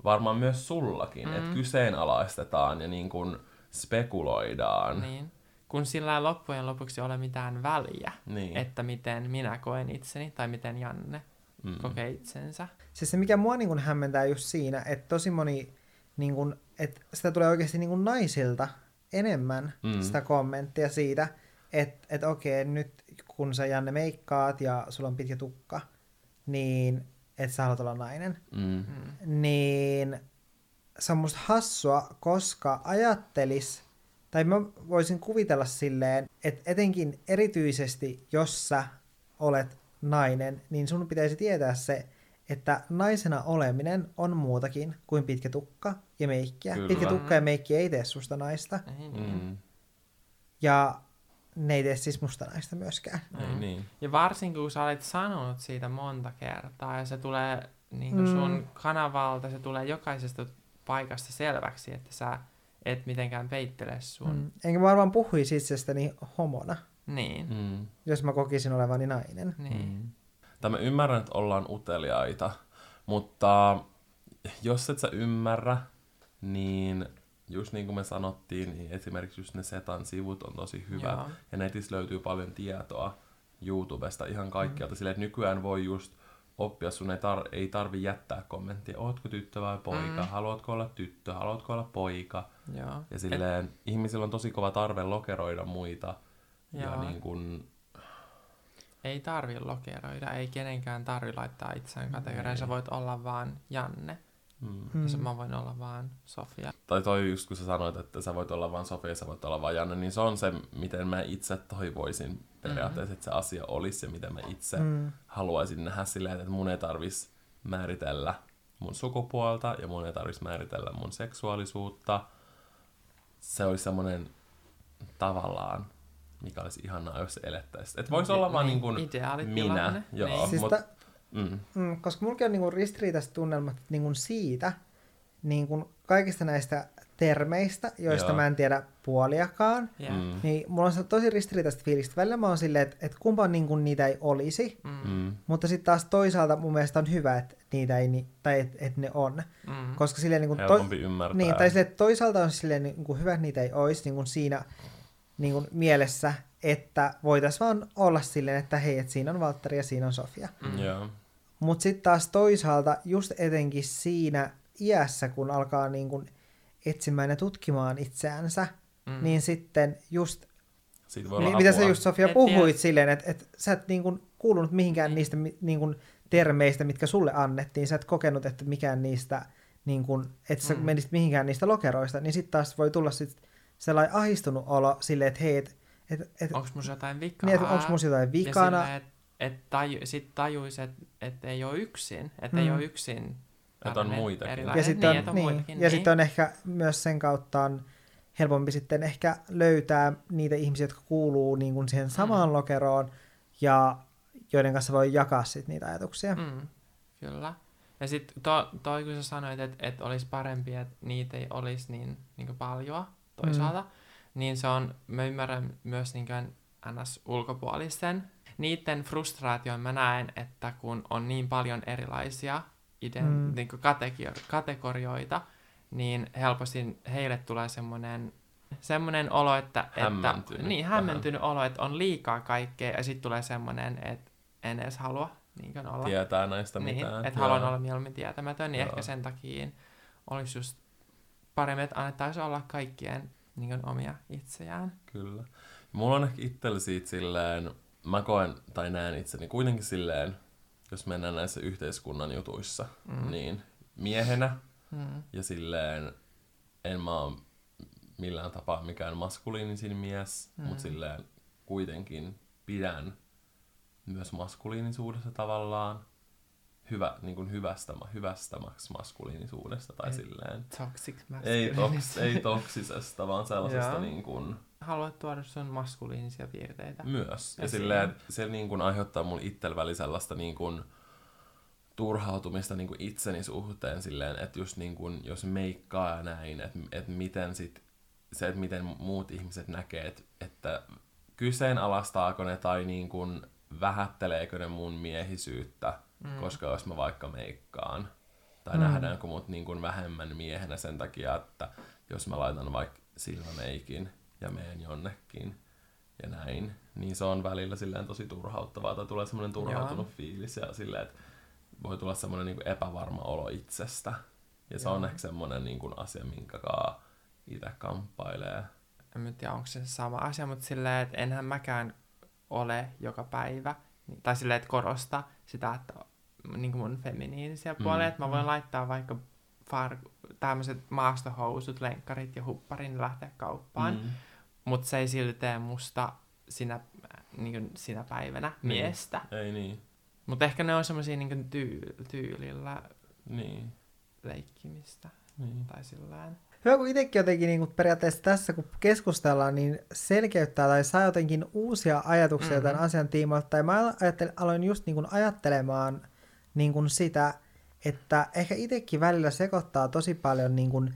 varmaan myös sullakin, Mm. että kyseenalaistetaan ja niin kuin spekuloidaan. Niin. Kun sillä ei loppujen lopuksi ole mitään väliä, Niin. että miten minä koen itseni tai miten Janne mm. kokee itsensä. Siis se, mikä mua niin kuin hämmentää just siinä, että tosi moni, niin kuin, että sitä tulee oikeasti niin kuin naisilta enemmän mm. Mm. sitä kommenttia siitä, että että okei, nyt kun sä Janne meikkaat ja sulla on pitkä tukka, niin että sä haluat olla nainen, Mm. Niin se on musta hassua, koska ajattelis, tai mä voisin kuvitella silleen, että etenkin erityisesti, jos sä olet nainen, niin sun pitäisi tietää se, että naisena oleminen on muutakin kuin pitkä tukka ja meikkiä. Kyllä. Pitkä tukka ja meikki ei tee susta naista, Ei niin. Mm. ja ne ei tee siis musta naista myöskään. Ei niin. Ja varsinkin kun sä olet sanonut siitä monta kertaa ja se tulee niin kuin Mm. sun kanavalta, se tulee jokaisesta paikasta selväksi, että sä et mitenkään peittele sun. Mm. Enkä mä varmaan puhuisi itsestäni homona, Niin. Mm. jos mä kokisin olevani nainen. Niin. Mm. Tai mä ymmärrän, että ollaan uteliaita, mutta jos et sä ymmärrä, niin just niin kuin me sanottiin, niin esimerkiksi just ne Setan sivut on tosi hyvä. Joo. Ja netissä löytyy paljon tietoa YouTubesta ihan kaikkialta. Mm. Silleen, että nykyään voi just oppia, sun ei, tar- ei tarvi jättää kommenttia, ootko tyttö vai poika, Mm. haluatko olla tyttö, haluatko olla poika. Joo. Ja silleen, ihmisillä on tosi kova tarve lokeroida muita. Ja Joo. niin kun, ei tarvi lokeroida, ei kenenkään tarvi laittaa itseään kategoriaan. Sä voit olla vaan Janne. Mm. Mm. Mm. Mä voin olla vaan Sofia. Tai toi just kun sä sanoit, että sä voit olla vain Sofia, sä voit olla vain Janne, niin se on se, miten mä itse toivoisin periaatteessa, että se asia olisi ja miten mä itse Mm. haluaisin nähdä silleen, että mun ei tarvis määritellä mun sukupuolta ja mun ei tarvis määritellä mun seksuaalisuutta. Se olisi semmoinen tavallaan, mikä olisi ihanaa, jos se elettäisiin. Että voisi olla vaan niin kuin Ideaalitilanne. minä, joo. Niin. Siis mut- ta- Mm, Mm, koska mullakin on niinku ristiriitaiset tunnelmat niinku siitä, niinku kaikista näistä termeistä, joista Joo. mä en tiedä puoliakaan, Yeah. mm, niin mulla on se tosi ristiriitaiset fiilikset. Välillä mä oon silleen, että, että kumpa niinku niitä ei olisi, Mm. mm, mutta sitten taas toisaalta mun mielestä on hyvä, että niitä ei, ni- tai että, että ne on. Mm. Koska silleen niinku helpompi ymmärtää. niin, tai silleen, että toisaalta on silleen niinku hyvä, että niitä ei olisi niinku siinä niinku mielessä, että voitaisiin vaan olla silleen, että hei, että siinä on Valtteri ja siinä on Sofia. Mm. Joo. Mutta sitten taas toisaalta just etenkin siinä iässä, kun alkaa niin kun etsimään ja tutkimaan itseänsä, Mm. niin sitten just, Siitä voi olla niin, mitä sä apua. just Sofia Et puhuit tiedä. silleen, että et sä et niin kun kuulunut mihinkään niistä niin kun termeistä, mitkä sulle annettiin, sä et kokenut, että mikään niistä, niin kun, että sä Mm. menisit mihinkään niistä lokeroista, niin sitten taas voi tulla sit sellainen ahistunut olo silleen, että hei, että et, et, Onko mun jotain vikaa? niin, et onko mun jotain vikana, että et taju, sit tajuis, että et ei ole yksin. Että Mm. ei ole yksin. Että on muitakin. erilainen. Ja sitten niin, on, että on niin, muitakin. ja niin. sitten on ehkä myös sen kautta on helpompi sitten ehkä löytää niitä ihmisiä, jotka kuuluu niin kuin siihen samaan Mm. lokeroon ja joiden kanssa voi jakaa sit niitä ajatuksia. Mm. Kyllä. Ja sitten to, toi, kun sä sanoit, että et olisi parempi, että niitä ei olisi niin, niin paljon toisaalta, mm. niin se on, mä ymmärrän myös niin kuin ns. ulkopuolisten. Niiden frustraation mä näen, että kun on niin paljon erilaisia ide- Mm. niin kategori- kategorioita, niin helposti heille tulee semmoinen semmoinen olo, että, että Hämmentynyt niin, vähän. hämmentynyt olo, että on liikaa kaikkea, ja sitten tulee semmoinen, että en edes halua niin kuin olla. Tietää näistä niin, mitään. että haluan olla mieluummin tietämätön, niin Joo. ehkä sen takia olisi just paremmin, että annettaisiin olla kaikkien niin kuin, omia itseään. Kyllä. Mulla on ehkä itsellä siitä silleen, mä koen tai näen itseni kuitenkin silleen, jos mennään näissä yhteiskunnan jutuissa, Mm. niin miehenä Mm. ja silleen en mä oo millään tapaa mikään maskuliinisin mies, mm. Mutta silleen kuitenkin pidän myös maskuliinisuudesta tavallaan hyvä, niin kuin hyvästä, hyvästä mas- maskuliinisuudesta tai Ei. silleen. Toxic Ei, toks, ei toksisesta, vaan sellaisesta niin kuin, Haluat tuoda sun maskuliinisia piirteitä. Myös. Ja silleen, se niin kuin aiheuttaa mun itsellä väli sellaista niin kuin turhautumista niin kuin itseni suhteen silleen, että just niin kuin, jos meikkaa ja näin, että, että miten sit, se, että miten muut ihmiset näkee, että, että kyseenalaistaako ne tai niin kuin vähätteleekö ne mun miehisyyttä, mm. koska jos mä vaikka meikkaan. Tai mm. nähdäänkö mut niin kuin vähemmän miehenä sen takia, että jos mä laitan vaikka silmämeikin ja meen jonnekin ja näin, niin se on välillä silleen tosi turhauttavaa, tai tulee semmoinen turhautunut Joo. fiilis ja silleen, että voi tulla semmoinen niin epävarma olo itsestä. Ja se Joo. on ehkä semmoinen niin kuin asia, minkä kaa itse kamppailee. En mä tiedä, onko se sama asia, mutta silleen, että enhän mäkään ole joka päivä. niin- Tai silleen, että korosta sitä, että niin kuin mun feminiinisiä Mm. puolia, että mä voin laittaa vaikka far, tämmöiset maastohousut, lenkkarit ja hupparin lähteä kauppaan. Mm. Mutta se ei silti tee musta sinä, niin kuin sinä päivänä Niin. miestä. Ei niin. Mutta ehkä ne on semmosia niin tyy- tyylillä Niin. leikkimistä. niin. Tai sillään. Hyvä, kun itsekin jotenkin niin kuin periaatteessa tässä, kun keskustellaan, niin selkeyttää tai saa jotenkin uusia ajatuksia mm-hmm. Mhm. tämän asian tiimoilta. Tai mä ajattelin, aloin just niin kuin ajattelemaan niin kuin sitä, että ehkä itsekin välillä sekoittaa tosi paljon niin kuin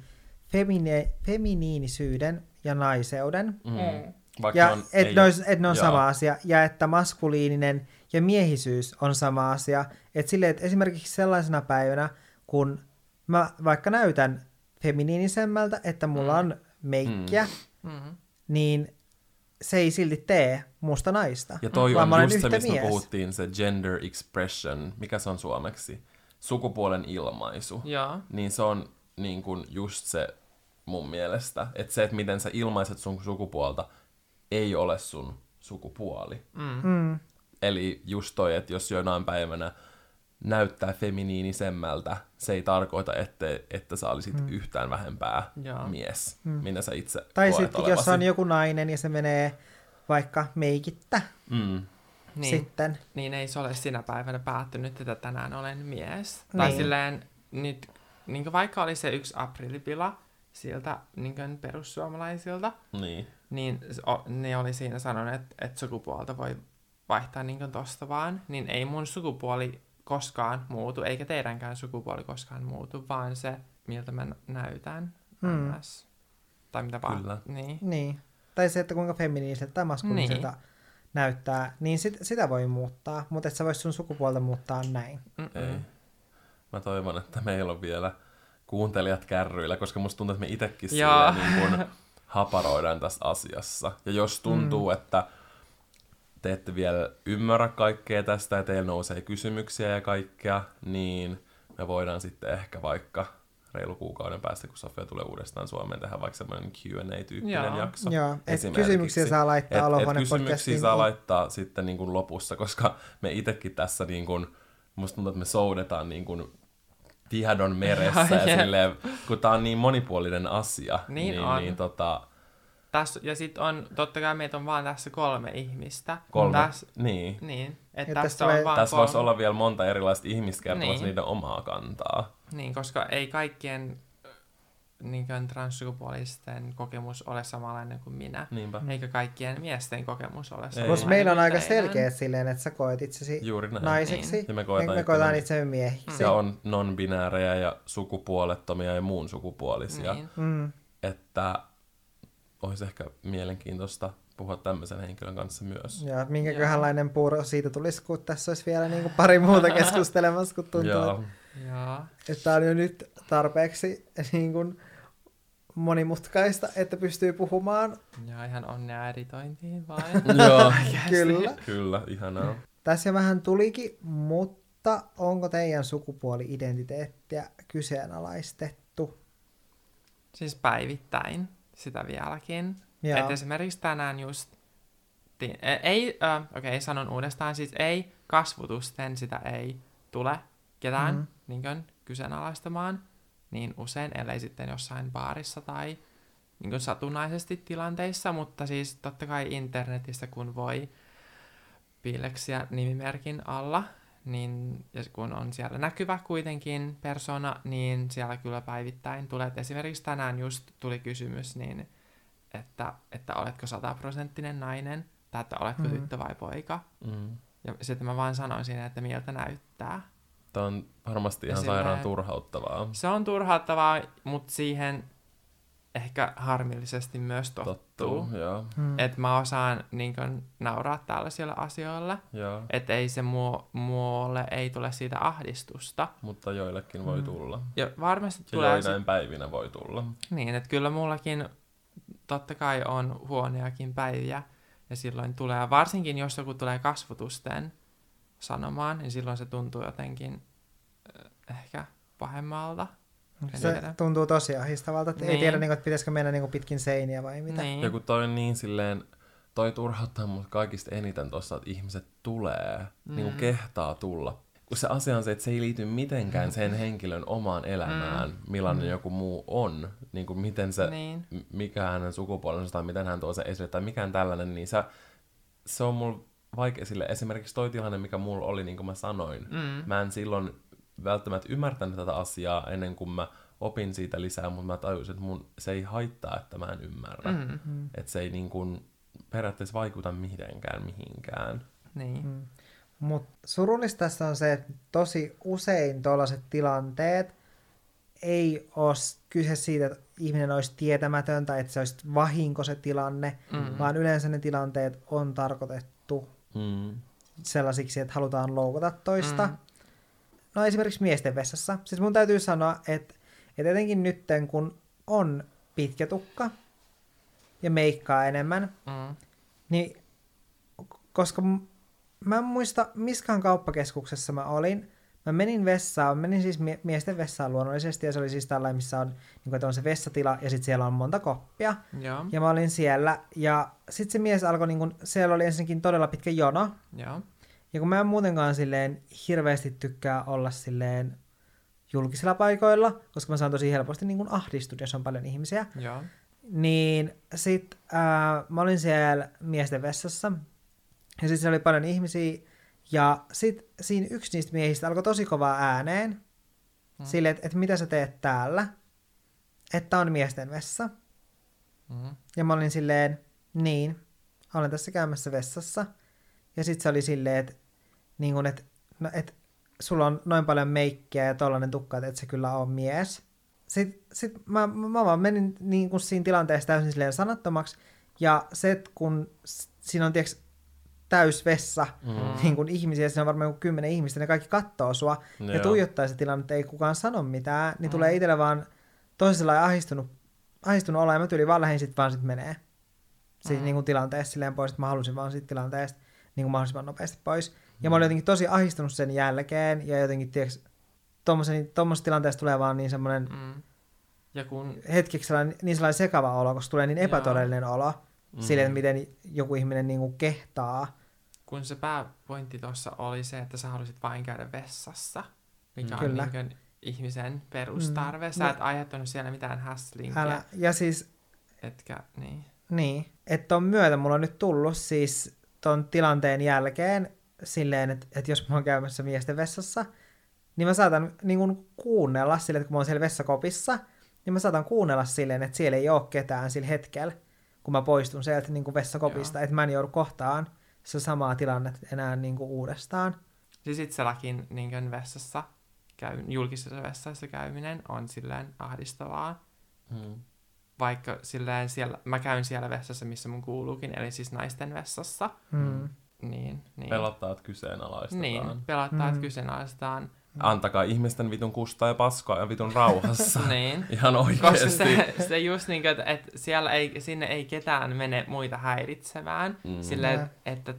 femine, feminiinisyyden ja naiseuden. Mm. Vaikka Ja on, että ne, et ne on joo. sama asia, ja että maskuliininen ja miehisyys on sama asia. Että silleen, että esimerkiksi sellaisena päivänä, kun mä vaikka näytän feminiinisemmältä, että mulla Mm. on meikkiä, Mm. niin se ei silti tee musta naista. Ja toi on just se, mistä me mies. puhuttiin, se gender expression, mikä se on suomeksi? Sukupuolen ilmaisu. Joo. Niin se on niin kuin just se mun mielestä, että se, että miten sä ilmaiset sun sukupuolta, ei ole sun sukupuoli. Mm. Mm. Eli just toi, että jos jonain päivänä näyttää feminiinisemmältä, se ei tarkoita, että, että sä olisit mm. yhtään vähempää Joo. mies, mm. minä sä itse Tai sitten jos on joku nainen ja se menee vaikka meikittä Mm. Niin, sitten. niin ei se ole sinä päivänä päättynyt, että tänään olen mies. Niin. Tai silleen, nyt, niin vaikka oli se yksi aprillipila siltä niin perussuomalaisilta, Niin. niin o- ne oli siinä sanoneet, että, että sukupuolta voi vaihtaa niin tosta vaan, niin ei mun sukupuoli koskaan muutu, eikä teidänkään sukupuoli koskaan muutu, vaan se, miltä mä nä- näytän. Mm. NS. Tai mitä vaan. Kyllä. Niin. Niin. Tai se, että kuinka feminiiniseltä tai maskuliiniselta Niin. näyttää, niin sit, sitä voi muuttaa, mutta et sä vois sun sukupuolta muuttaa näin. Mm-mm. Ei. Mä toivon, että meillä on vielä kuuntelijat kärryillä, koska musta tuntuu, että me itsekin niin kuin haparoidaan tässä asiassa. Ja jos tuntuu, mm. että te ette vielä ymmärrä kaikkea tästä ja teillä nousee kysymyksiä ja kaikkea, niin me voidaan sitten ehkä vaikka reilu kuukauden päästä, kun Sofia tulee uudestaan Suomeen, tehdä vaikka semmoinen Q&A-tyyppinen Joo. jakso. Joo, et kysymyksiä saa laittaa Et- et kysymyksiä podcastiin. saa laittaa sitten niin kuin lopussa, koska me itsekin tässä niin kuin, musta tuntuu, että me soudetaan niin kuin tiedon meressä ja silleen, kun tää on niin monipuolinen asia, Niin niin, on. niin tota, Tässä, ja sitten on, totta kai meitä on vaan tässä kolme ihmistä. kolme, Tässä, niin. niin, että Ja tässä tästä on vaan Tässä kolme. voisi olla vielä monta erilaista ihmistä kertomassa Niin. niiden omaa kantaa. Niin, koska ei kaikkien niin kuin transsukupuolisten kokemus ole samanlainen kuin minä. Niinpä. Eikä kaikkien miesten kokemus ole samanlainen Plus meillä on aika selkeä silleen, että sä koet itsesi Juuri näin. naiseksi. Niin. Ja me koetaan me koetaan itsemme- miehiksi. Ja on non-binäärejä ja sukupuolettomia ja muun sukupuolisia. Niin. Mm. Että olisi ehkä mielenkiintoista puhua tämmöisen henkilön kanssa myös. Ja minkäköhänlainen puuro siitä tulisi, kun tässä olisi vielä niin kuin pari muuta keskustelemassa, kun tuntuu, Joo. Joo. että tämä on jo nyt tarpeeksi niin kuin monimutkaista, että pystyy puhumaan. Ja ihan onnea editointiin vaan. Joo. Kyllä. Kyllä, ihanaa. Tässä vähän tulikin, mutta onko teidän sukupuoli-identiteettiä kyseenalaistettu? Siis päivittäin sitä vieläkin. Joo. Et esimerkiksi tänään just, ti- e- ei, äh, okei okay, sanon uudestaan, siis ei kasvutusten sitä ei tule ketään Mhm. mm-hmm. niin kyseenalaistamaan niin usein, ellei sitten jossain baarissa tai niin satunnaisesti tilanteissa, mutta siis totta kai internetissä kun voi piileksiä nimimerkin alla, niin ja kun on siellä näkyvä kuitenkin persona, niin siellä kyllä päivittäin tulee. Et esimerkiksi tänään just tuli kysymys, niin että, että oletko sataprosenttinen nainen, tai että oletko Mhm. mm. tyttö vai poika. Mm. Ja sitten mä vaan sanoin siinä, että miltä näyttää. Tämä on varmasti ihan silleen- sairaan turhauttavaa. Se on turhauttavaa, mutta siihen ehkä harmillisesti myös tottuu. Tottuu, joo. Hmm. Että mä osaan niin kun, nauraa tällaisille asioille. joo. Että ei se muo, muolle ei tule siitä ahdistusta. Mutta joillekin voi Mm. tulla. Ja varmasti Ja tulee joinain päivinä voi tulla. Niin, että kyllä mullakin totta kai on huoneakin päiviä, ja silloin tulee, varsinkin jos joku tulee kasvotusten sanomaan, niin silloin se tuntuu jotenkin äh, ehkä pahemmalta. Se tiedä. tuntuu tosi ahdistavalta, että ei Niin. tiedä, niin kuin, että pitäisikö mennä niin kuin pitkin seiniä vai mitä. Niin. Ja kun toi on niin silleen, toi turhauttaa mut kaikista eniten tossa, että ihmiset tulee, mm. niin kuin kehtaa tulla. Kun se asia on se, että se ei liity mitenkään sen henkilön omaan elämään, mm. millainen joku muu on. Niin kuin miten se, Niin. mikä hänen sukupuolensa tai miten hän tuo sen esille tai mikään tällainen, niin se, se on mulla vaikea sille. Esimerkiksi toi tilanne, mikä mulla oli, niin kuin mä sanoin. Mm. Mä en silloin välttämättä ymmärtänyt tätä asiaa ennen kuin mä opin siitä lisää, mutta mä tajusin, että mun, se ei haittaa, että mä en ymmärrä. Mm. Mm. Että se ei niin kuin periaatteessa vaikuta mitenkään mihinkään. Niin. Mm. Mutta surullista tässä on se, että tosi usein tuollaiset tilanteet ei ole kyse siitä, että ihminen olisi tietämätön tai että se olisi vahinko se tilanne, Mm. vaan yleensä ne tilanteet on tarkoitettu Mm. sellaisiksi, että halutaan loukata toista. Mm. No esimerkiksi miesten vessassa. Siis mun täytyy sanoa, että, että etenkin nytten, kun on pitkä tukka ja meikkaa enemmän, Mm. niin koska mä en muista, missäkään kauppakeskuksessa mä olin, mä menin vessaan, menin siis mie- miesten vessaan luonnollisesti, ja se oli siis tällainen, missä on, niin kuin, että on se vessatila, ja sitten siellä on monta koppia, Joo. ja mä olin siellä, ja sitten se mies alkoi, niin kuin, siellä oli ensinnäkin todella pitkä jono, Joo. Ja kun mä en muutenkaan silleen hirveästi tykkää olla silleen julkisilla paikoilla, koska mä saan tosi helposti niin kuin ahdistut, jos on paljon ihmisiä, Joo. niin sit ää, mä olin siellä miesten vessassa, ja sitten siellä oli paljon ihmisiä, ja sit siinä yksi niistä miehistä alkoi tosi kovaa ääneen, mm. silleen, että et mitä sä teet täällä, että on miesten vessa. Mm. Ja mä olin silleen, niin, olen tässä käymässä vessassa. Ja sitten se oli silleen, että niin kun, et, no, et, sulla on noin paljon meikkiä ja tollanen tukka, että et se kyllä on mies. Sitten sit mä, mä vaan menin niin kun siinä tilanteessa täysin silleen sanattomaksi. Ja se, että kun siinä on tiiäks, täys vessa, Mm. niin kun ihmisiä, siinä on varmaan joku kymmenen ihmistä, ne kaikki kattoo sua ja Joo. tuijottaa se tilanne, että ei kukaan sano mitään, niin tulee itselle vaan tosi sellainen ahistunut, ahistunut olo, ja mä tyyliin vaan lähdin sit vaan sit menee. Siitä Mm. niin kuin tilanteesta silleen pois, että mä halusin vaan siitä tilanteesta niin kuin mahdollisimman nopeasti pois. Ja mä olin jotenkin tosi ahistunut sen jälkeen, ja jotenkin, tiiäks, tommosen, tommosesta tilanteesta tulee vaan niin semmoinen Mm. Ja kun hetkeksi sellainen, niin sellainen sekava olo, koska tulee niin epätodellinen olo, Mm. että miten joku ihminen niin kuin kehtaa. kun se pääpointti tuossa oli se, että sä halusit vain käydä vessassa, mikä Mm. on Kyllä. niin ihmisen perustarve. Mm. Sä No- et aiheuttanut siellä mitään häslinkiä, Älä. Ja siis etkä niin. Niin, että ton myötä mulla on nyt tullut siis ton tilanteen jälkeen silleen, että, että jos mä oon käymässä miesten vessassa, niin mä saatan niin kun kuunnella silleen, että kun mä oon siellä vessakopissa, niin mä saatan kuunnella silleen, että siellä ei ole ketään sillä hetkellä, kun mä poistun sieltä niin kuin vessakopista, Joo. että mä en joudu kohtaan se samaa tilannetta enää niin kuin uudestaan. Siis itselläkin niin vessassa, käy, julkisessa vessassa käyminen on silleen ahdistavaa. Mm. Vaikka silleen siellä, mä käyn siellä vessassa, missä mun kuuluukin, eli siis naisten vessassa. Mm. Niin, niin. Pelottaa, että kyseenalaistetaan. Niin, pelottaa, että Mm. kyseenalaistetaan. Antakaa ihmisten vitun kustaa ja paskaa ja vitun rauhassa. niin. Ihan Koska oikeesti. se, se just niin kuin, että, että siellä ei, sinne ei ketään mene muita häiritsemään. Mm. Mm. Silleen, että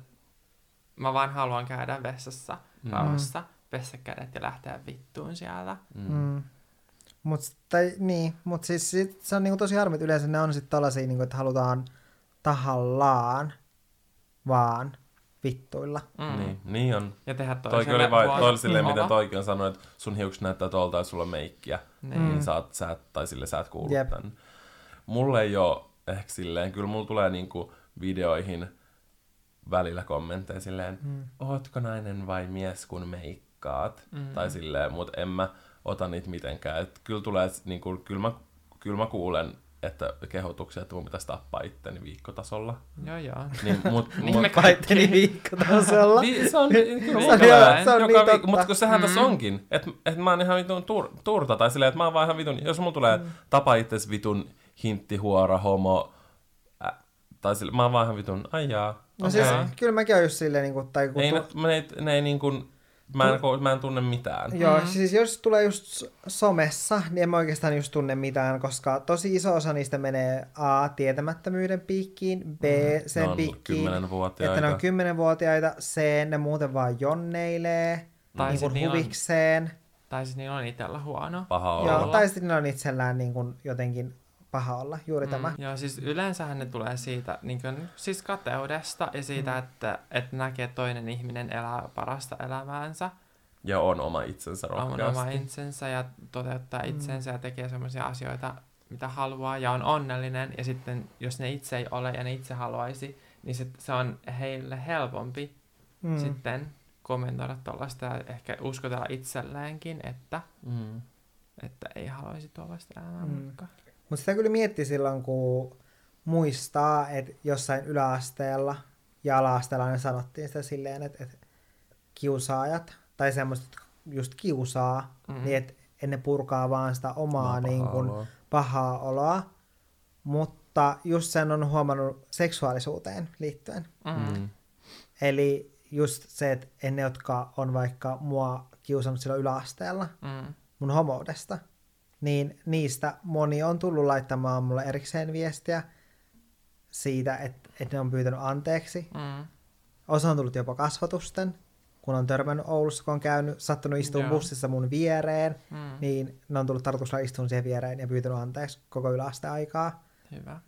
mä vaan haluan käydä vessassa Mm. rauhassa, pestä kädet ja lähteä vittuun siellä. Mm. Mm. Mut, tai, niin, mut siis sit, se on niinku tosi harmi, että yleensä ne on sitten tollasia, niinku, että halutaan tahallaan vaan vittuilla. Mm. Niin, niin on. Ja tehdä Toikin toiselle oli vai, toi oli silleen, miten toikin on sanonut, että sun hiukset näyttää tuolta, että sulla on meikkiä. Niin. Mm. Niin sä, oot, sä et, tai sille sä et kuulu Jep. tän. Mulle ei oo ehkä silleen, kyllä mulla tulee niinku videoihin välillä kommentteja silleen, Mm. ootko nainen vai mies kun meikkaat? Mm. Tai silleen, mut en mä ota niitä mitenkään. Et kyllä tulee, niinku, kyllä mä, kyllä mä kuulen, että kehotuksia, että mun pitäisi tappaa itteni viikkotasolla. Joo, joo. Niin, mut, Niin mut, me Paitteni viikkotasolla. niin, se on, kyllä Se on joka, ihan- se on joka niin viikko, mutta kun sehän tässä Mm. onkin, että et mä oon ihan vitun tur, turta, tai silleen, että mä oon vaan ihan vitun, jos mulla tulee Mm. tapa itses vitun hinttihuora, homo, ä, tai sille, mä oon vaan ihan vitun, ai jaa, No okei. siis, kyllä mäkin oon just silleen, niinku, tai kun ei, tu- ne, ne, ei- ne ei niin kuin, mä en, mä en tunne mitään. Joo, Mm. siis jos tulee just somessa, niin en mä oikeastaan just tunne mitään, koska tosi iso osa niistä menee A, tietämättömyyden piikkiin, B, sen ne on piikkiin, että ne on kymmenenvuotiaita, C, ne muuten vaan jonneilee, Tai niin kuin niillä on- huvikseen, Tai siis niillä on itsellä huono. paha joo, olla. tai sitten ne on itsellään niin kuin jotenkin paha olla, juuri tämä. Mm, joo, siis yleensähän ne tulee siitä, niin kuin, siis kateudesta ja siitä, Mm. että, että näkee, että toinen ihminen elää parasta elämäänsä, Ja on oma itsensä on rohkeasti. oma itsensä ja toteuttaa Mm. itsensä ja tekee sellaisia asioita, mitä haluaa ja on onnellinen. Ja sitten, jos ne itse ei ole ja ne itse haluaisi, niin se, se on heille helpompi Mm. mm. sitten kommentoida tuollaista ja ehkä uskotella itselleenkin, että, Mm. että ei haluaisi tuollaista elämää Mm. mukaan. Mutta sitä kyllä mietti silloin, kun muistaa, että jossain yläasteella ja ala-asteella ne sanottiin sitä silleen, että, että kiusaajat tai semmoiset jotka just kiusaa, Mm. mm. niin että ne purkaa vaan sitä omaa niin pahaa kuin, oloa. pahaa oloa. Mutta just sen on huomannut seksuaalisuuteen liittyen. Mm. Mm. Eli just se, että en ne, jotka on vaikka mua kiusannut silloin yläasteella, Mm. mun homoudesta, niin niistä moni on tullut laittamaan mulle erikseen viestiä siitä, että, että ne on pyytänyt anteeksi. Mm. Osa on tullut jopa kasvatusten, kun on törmännyt Oulussa, kun on käynyt, sattunut istumaan Joo. bussissa mun viereen, Mm. niin ne on tullut tarkoituksella istumaan siihen viereen ja pyytänyt anteeksi koko yläasteaikaa. Hyvä.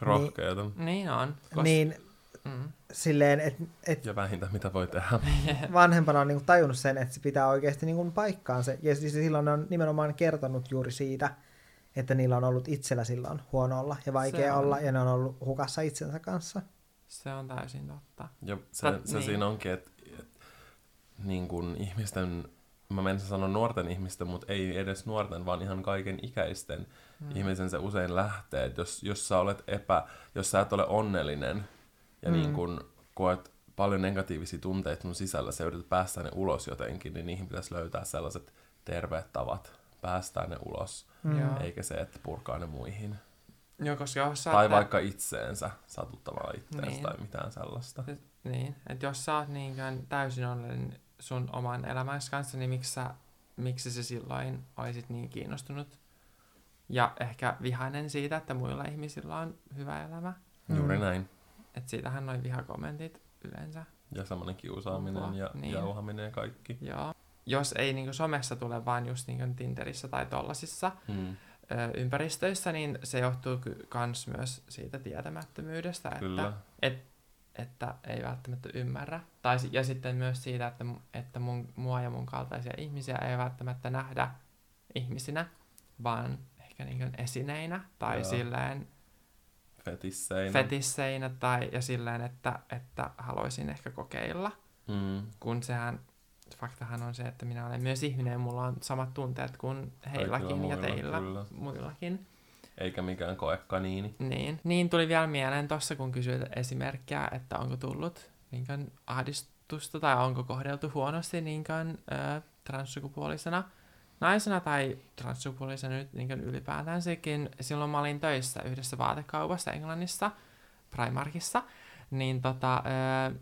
Rohkeeta. Niin on. Kos- Niin Mm. silleen, että et Ja vähintä, mitä voi tehdä. vanhempana on niinku tajunnut sen, että se pitää oikeasti niinku paikkaansa. Ja siis silloin ne on nimenomaan kertonut juuri siitä, että niillä on ollut itsellä silloin huono olla ja vaikea Se on. olla, ja ne on ollut hukassa itsensä kanssa. Se on täysin totta. Ja se, Tät- se niin. siinä onkin, että et, niin ihmisten, mä menisin sanoa nuorten ihmisten, mutta ei edes nuorten, vaan ihan kaiken ikäisten Mm. mm. ihmisen se usein lähtee. Et jos, jos sä olet epä, jos sä et ole onnellinen ja Mm. mm. niin kun koet paljon negatiivisia tunteita sun sisällä, sä yrität päästä ne ulos jotenkin, niin niihin pitäisi löytää sellaiset terveet tavat päästää ne ulos, Mm. Eikä se, että purkaa ne muihin. Joo, koska jos sä Tai oot- vaikka itseensä satuttamalla itseensä Niin. tai mitään sellaista. Niin, että jos sä oot niinkään täysin onnellinen sun oman elämänsä kanssa, niin miksi, sä, miksi sä silloin olisit niin kiinnostunut ja ehkä vihainen siitä, että muilla ihmisillä on hyvä elämä. Juuri Mm. näin. Että siitähän noin vihakommentit yleensä. Ja semmoinen kiusaaminen Onko? ja Niin. niin. jauhaminen ja kaikki. Joo. Jos ei niinku somessa tule vaan just niinku Tinderissä tai tollasissa Hmm. ö, ympäristöissä, niin se johtuu kans myös siitä tietämättömyydestä, Kyllä. että, et, että ei välttämättä ymmärrä. Tai, ja sitten myös siitä, että, että mun, mua ja mun kaltaisia ihmisiä ei välttämättä nähdä ihmisinä, vaan ehkä niin esineinä tai Joo. silleen Fetisseinä. fetisseinä tai, ja silleen, että, että haluaisin ehkä kokeilla. Hmm. Kun sehän, faktahan on se, että minä olen myös ihminen ja mulla on samat tunteet kuin heillakin ja muilla, teillä, kyllä. muillakin. Eikä mikään koekaniini. Niin. niin tuli vielä mieleen tuossa, kun kysyit esimerkkiä, että onko tullut niinkään ahdistusta tai onko kohdeltu huonosti niinkään ö, transsukupuolisena naisena tai transsukupuolisena nyt niinkään ylipäätään sekin. Silloin mä olin töissä yhdessä vaatekaupassa Englannissa, Primarkissa, niin tota, ö,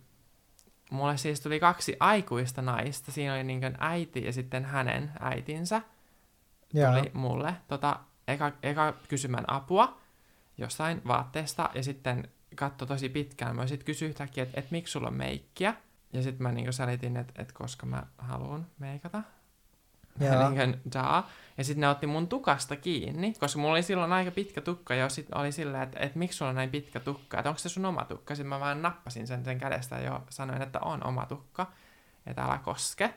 mulle siis tuli kaksi aikuista naista. Siinä oli niinkään äiti ja sitten hänen äitinsä tuli mulle tota, eka, eka kysymään apua jostain vaatteesta ja sitten katso tosi pitkään. Mä sitten kysyin yhtäkkiä, että et, miksi sulla on meikkiä? Ja sitten mä niinku selitin, että et koska mä haluan meikata. Joo. Niin daa. Ja sitten ne otti mun tukasta kiinni, koska mulla oli silloin aika pitkä tukka ja sit oli silleen, että, että miksi sulla on näin pitkä tukka, että onko se sun oma tukka. Sitten mä vaan nappasin sen sen kädestä ja sanoin, että on oma tukka, että älä koske.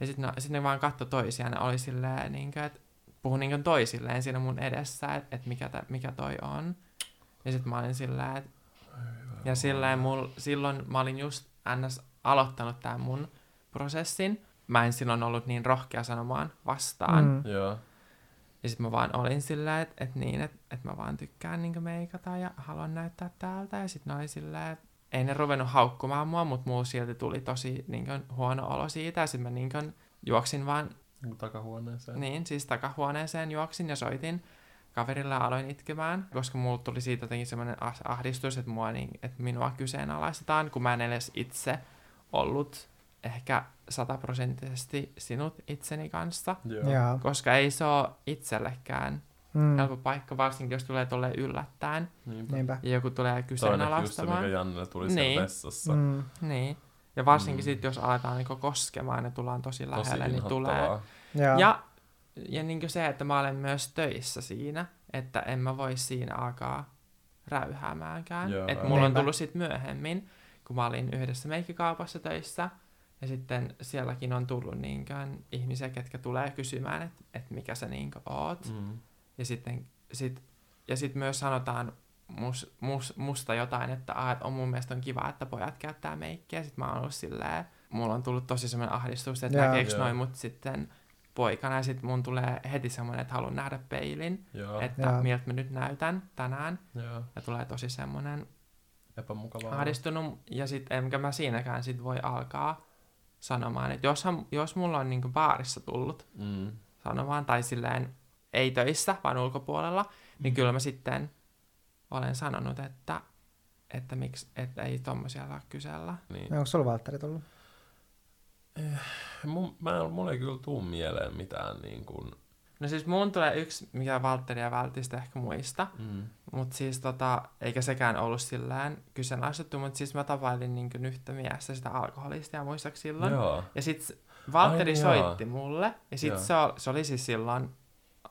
Ja sitten ne, sit ne vaan katto toisiaan ja oli silleen, niin kuin, että puhui niin toisilleen siinä mun edessä, että, että mikä, tä, mikä toi on. Ja sitten mä olin silleen, että ja silleen mul, silloin mä olin just ns. aloittanut tämän mun prosessin. Mä en silloin ollut niin rohkea sanomaan vastaan. Mm. Joo. Ja sitten mä vaan olin silleen, että et niin, että et mä vaan tykkään niinku meikata ja haluan näyttää täältä. Ja sitten oli silleen, että ei ne ruvennut haukkumaan mua, mutta mulla silti tuli tosi niinku, huono olo siitä. Ja sitten mä niinku, juoksin vaan, Takahuoneeseen. niin, siis takahuoneeseen juoksin ja soitin kaverille ja aloin itkemään, koska mulla tuli siitä jotenkin semmoinen ahdistus, että, mua, niin, että minua kyseenalaistetaan, kun mä en edes itse ollut ehkä sataprosenttisesti sinut itseni kanssa, Joo. Joo. koska ei se ole itsellekään Mm. helppo paikka, varsinkin jos tulee tolle yllättäen Niinpä. Niinpä. ja joku tulee Toi on ehkä just se, kyseenalaistamaan. mikä tuli Niin. vessassa. Mm. Niin. Ja varsinkin Mm. sitten, jos aletaan niinku koskemaan ja tullaan tosi Tosi lähelle, niin tulee. Joo. Ja, ja niin se, että mä olen myös töissä siinä, että en mä voi siinä alkaa räyhäämäänkään. Että mulla on Niinpä. tullut sitten myöhemmin, kun mä olin yhdessä meikkikaupassa töissä, ja sitten sielläkin on tullut niinkään ihmisiä, ketkä tulee kysymään, että et mikä sä niinkö oot. Mm. Ja sitten sit, ja sit myös sanotaan mus, mus, musta jotain, että, ah, on mun mielestä on kiva, että pojat käyttää meikkiä. Sitten mä oon ollut silleen, mulla on tullut tosi semmoinen ahdistus, että Joo. näkeekö Joo. noin mut sitten poikana. Ja sitten mun tulee heti semmoinen, että haluan nähdä peilin, Joo. että Joo. miltä mä nyt näytän tänään. Joo. Ja tulee tosi semmoinen Epämukavaa. ahdistunut. Ja sitten enkä mä siinäkään sit voi alkaa sanomaan, että joshan, jos mulla on niinku baarissa tullut Mm. sanomaan, tai silleen ei töissä, vaan ulkopuolella, niin kyllä mä sitten olen sanonut, että, että, miksi, että ei tommosia ala kysellä. Niin. Onko sulla Valtteri tullut? Mun, mä, mulla ei kyllä tuu mieleen mitään niin kuin... No siis mun tulee yksi, mikä Valtteri ja vältistä ehkä muista, Mm. mutta siis tota, eikä sekään ollut sillään kyseenalaistettu, mutta siis mä tavailin niin yhtä miestä sitä alkoholistia muistaakseni silloin. Joo. Ja sit Valtteri Ai soitti joo. mulle, ja sit Joo. se, se oli siis silloin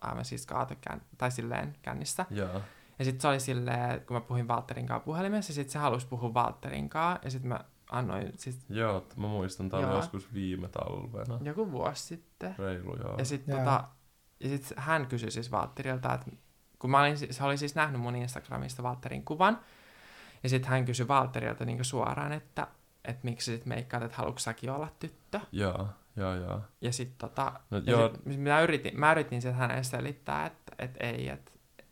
aivan siis kaatokään, tai silleen kännissä. Joo. Ja sitten se oli silleen, kun mä puhuin Valterin kanssa puhelimessa, ja sitten se halusi puhua Valterin kanssa, ja sitten mä annoin siis Joo, mä muistan, tää oli joskus viime talvena. joku vuosi sitten. Reilu, joo. Ja sitten Joo. tota, ja sit hän kysyi siis Valtterilta, että kun mä olin, se oli siis nähnyt mun Instagramista Valtterin kuvan, ja sitten hän kysyi Valtterilta niinku suoraan, että, että miksi sit meikkaat, että haluatko säkin olla tyttö. Joo, joo, joo. Ja sitten tota, No, ja joo, sit, mä yritin, mä yritin sitten hänelle selittää, että, että ei, että,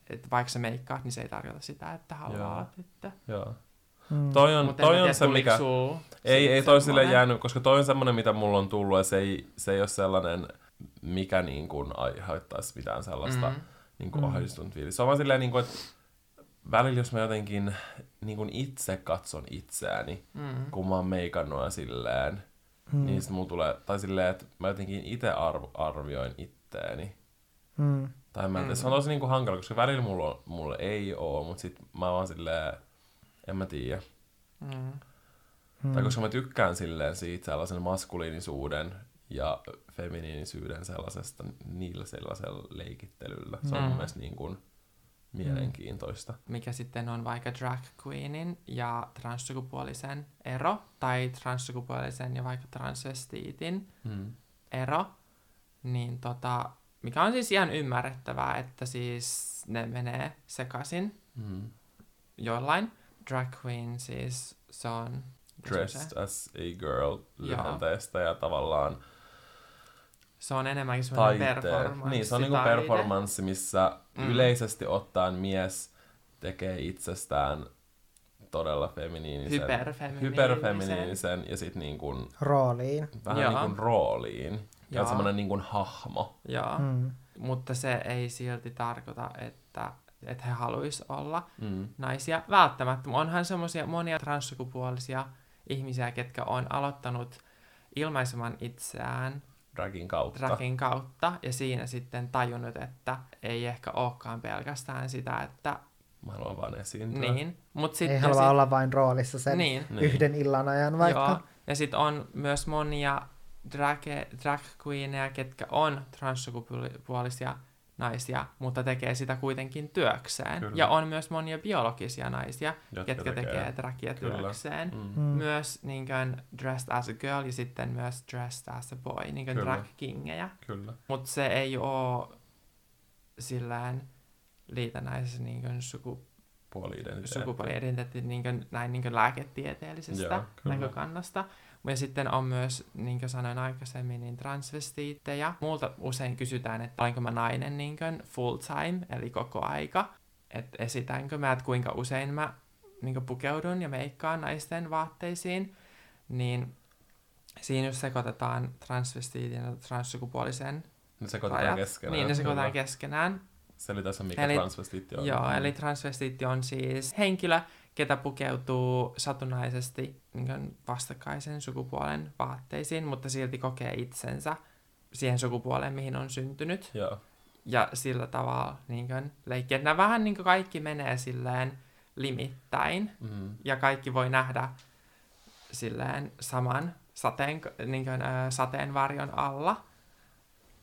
että vaikka sä meikkaat, niin se ei tarkoita sitä, että haluaa Joo. olla tyttö. joo. Mm. Toi on, Mut toi on tiedä, se, mikä... sul Ei, sit ei toi sille jäänyt, koska toi on semmonen, mitä mulla on tullut, ja se ei, se ei ole sellainen, mikä niin kuin aiheuttaisi mitään sellaista Mm. niin kuin Mm. ahdistunut fiilis. Se on vaan silleen, niin kuin, että välillä jos mä jotenkin niin kuin itse katson itseäni, Mm. kun mä oon meikannut ja silleen, Mm. niin sit mulla tulee, tai silleen, että mä jotenkin itse arv, arvioin itteeni. Mm. Tai mä en tiedä, Mm. se on tosi niinku hankala, koska välillä mulla, on- mulla ei oo, mutta sit mä vaan silleen, en mä tiedä. Mm. Mm. Tai koska mä tykkään silleen siitä sellaisen maskuliinisuuden ja feminiinisyyden sellaisesta, niillä sellaisella leikittelyllä. Se on Mm. mielestä niin kuin mielenkiintoista. mikä sitten on vaikka drag queenin ja transsukupuolisen ero, tai transsukupuolisen ja vaikka transvestiitin Mm. ero, niin tota, mikä on siis ihan ymmärrettävää, että siis ne menee sekaisin Mm. jollain. Drag queen siis se on... mikä se? Dressed as a girl lyhenteestä ja tavallaan Se on enemmänkin semmoinen performance. Niin, se on niinku performanssi, missä Mm. mm. yleisesti ottaen mies tekee itsestään todella feminiinisen, Hyperfeminiinisen. hyperfeminiinisen ja sitten niin kuin, Rooliin. vähän Joo. niin kuin rooliin. Ja Joo. semmoinen niin kuin hahmo. Joo, Mm. mutta se ei silti tarkoita, että, että he haluaisi olla Mm. naisia välttämättä. Onhan semmoisia monia transsukupuolisia ihmisiä, ketkä on aloittanut ilmaisemaan itseään Dragin kautta. dragin kautta ja siinä sitten tajunnut, että ei ehkä olekaan pelkästään sitä, että Mä haluan vaan esiintyä. niin. Mut sit, Ei halua sit, olla vain roolissa sen niin, Niin. yhden illan ajan vaikka. Joo. Ja sitten on myös monia drag, drag queeneja, ketkä on transsukupuolisia naisia, mutta tekee sitä kuitenkin työkseen. Kyllä. Ja on myös monia biologisia naisia, Jotka ketkä tekee, dragia Kyllä. työkseen. Mm. Mm. Myös niin kuin, dressed as a girl ja sitten myös dressed as a boy, niin kuin Kyllä. drag kingejä. Kyllä. Mutta se ei ole sillään liitännäisessä niin kuin suku, Puoli-identiteetti. sukupuoli-identiteetti niin kuin, näin niin kuin lääketieteellisestä Joo, kyllä. näkökannasta. Ja sitten on myös, niin kuin sanoin aikaisemmin, niin transvestiittejä. Multa usein kysytään, että olenko mä nainen niin kuin full time, eli koko aika. Että esitänkö mä, että kuinka usein mä niin kuin pukeudun ja meikkaan naisten vaatteisiin. Niin siinä jos sekoitetaan transvestiitin ja transsukupuolisen Ne sekoitetaan rajat, keskenään. niin ne sekoitetaan Kyllä. keskenään. Selitä se, mikä Eli- transvestiitti on. Joo, Mm. eli transvestiitti on siis henkilö, ketä pukeutuu satunnaisesti niin vastakkaisen sukupuolen vaatteisiin, mutta silti kokee itsensä siihen sukupuoleen, mihin on syntynyt. Joo. Ja sillä tavalla niin kuin, leikkiä. Nämä vähän niin kuin kaikki menee silleen limittäin, Mm. ja kaikki voi nähdä silleen saman sateen, niin kuin, äh, sateenvarjon alla.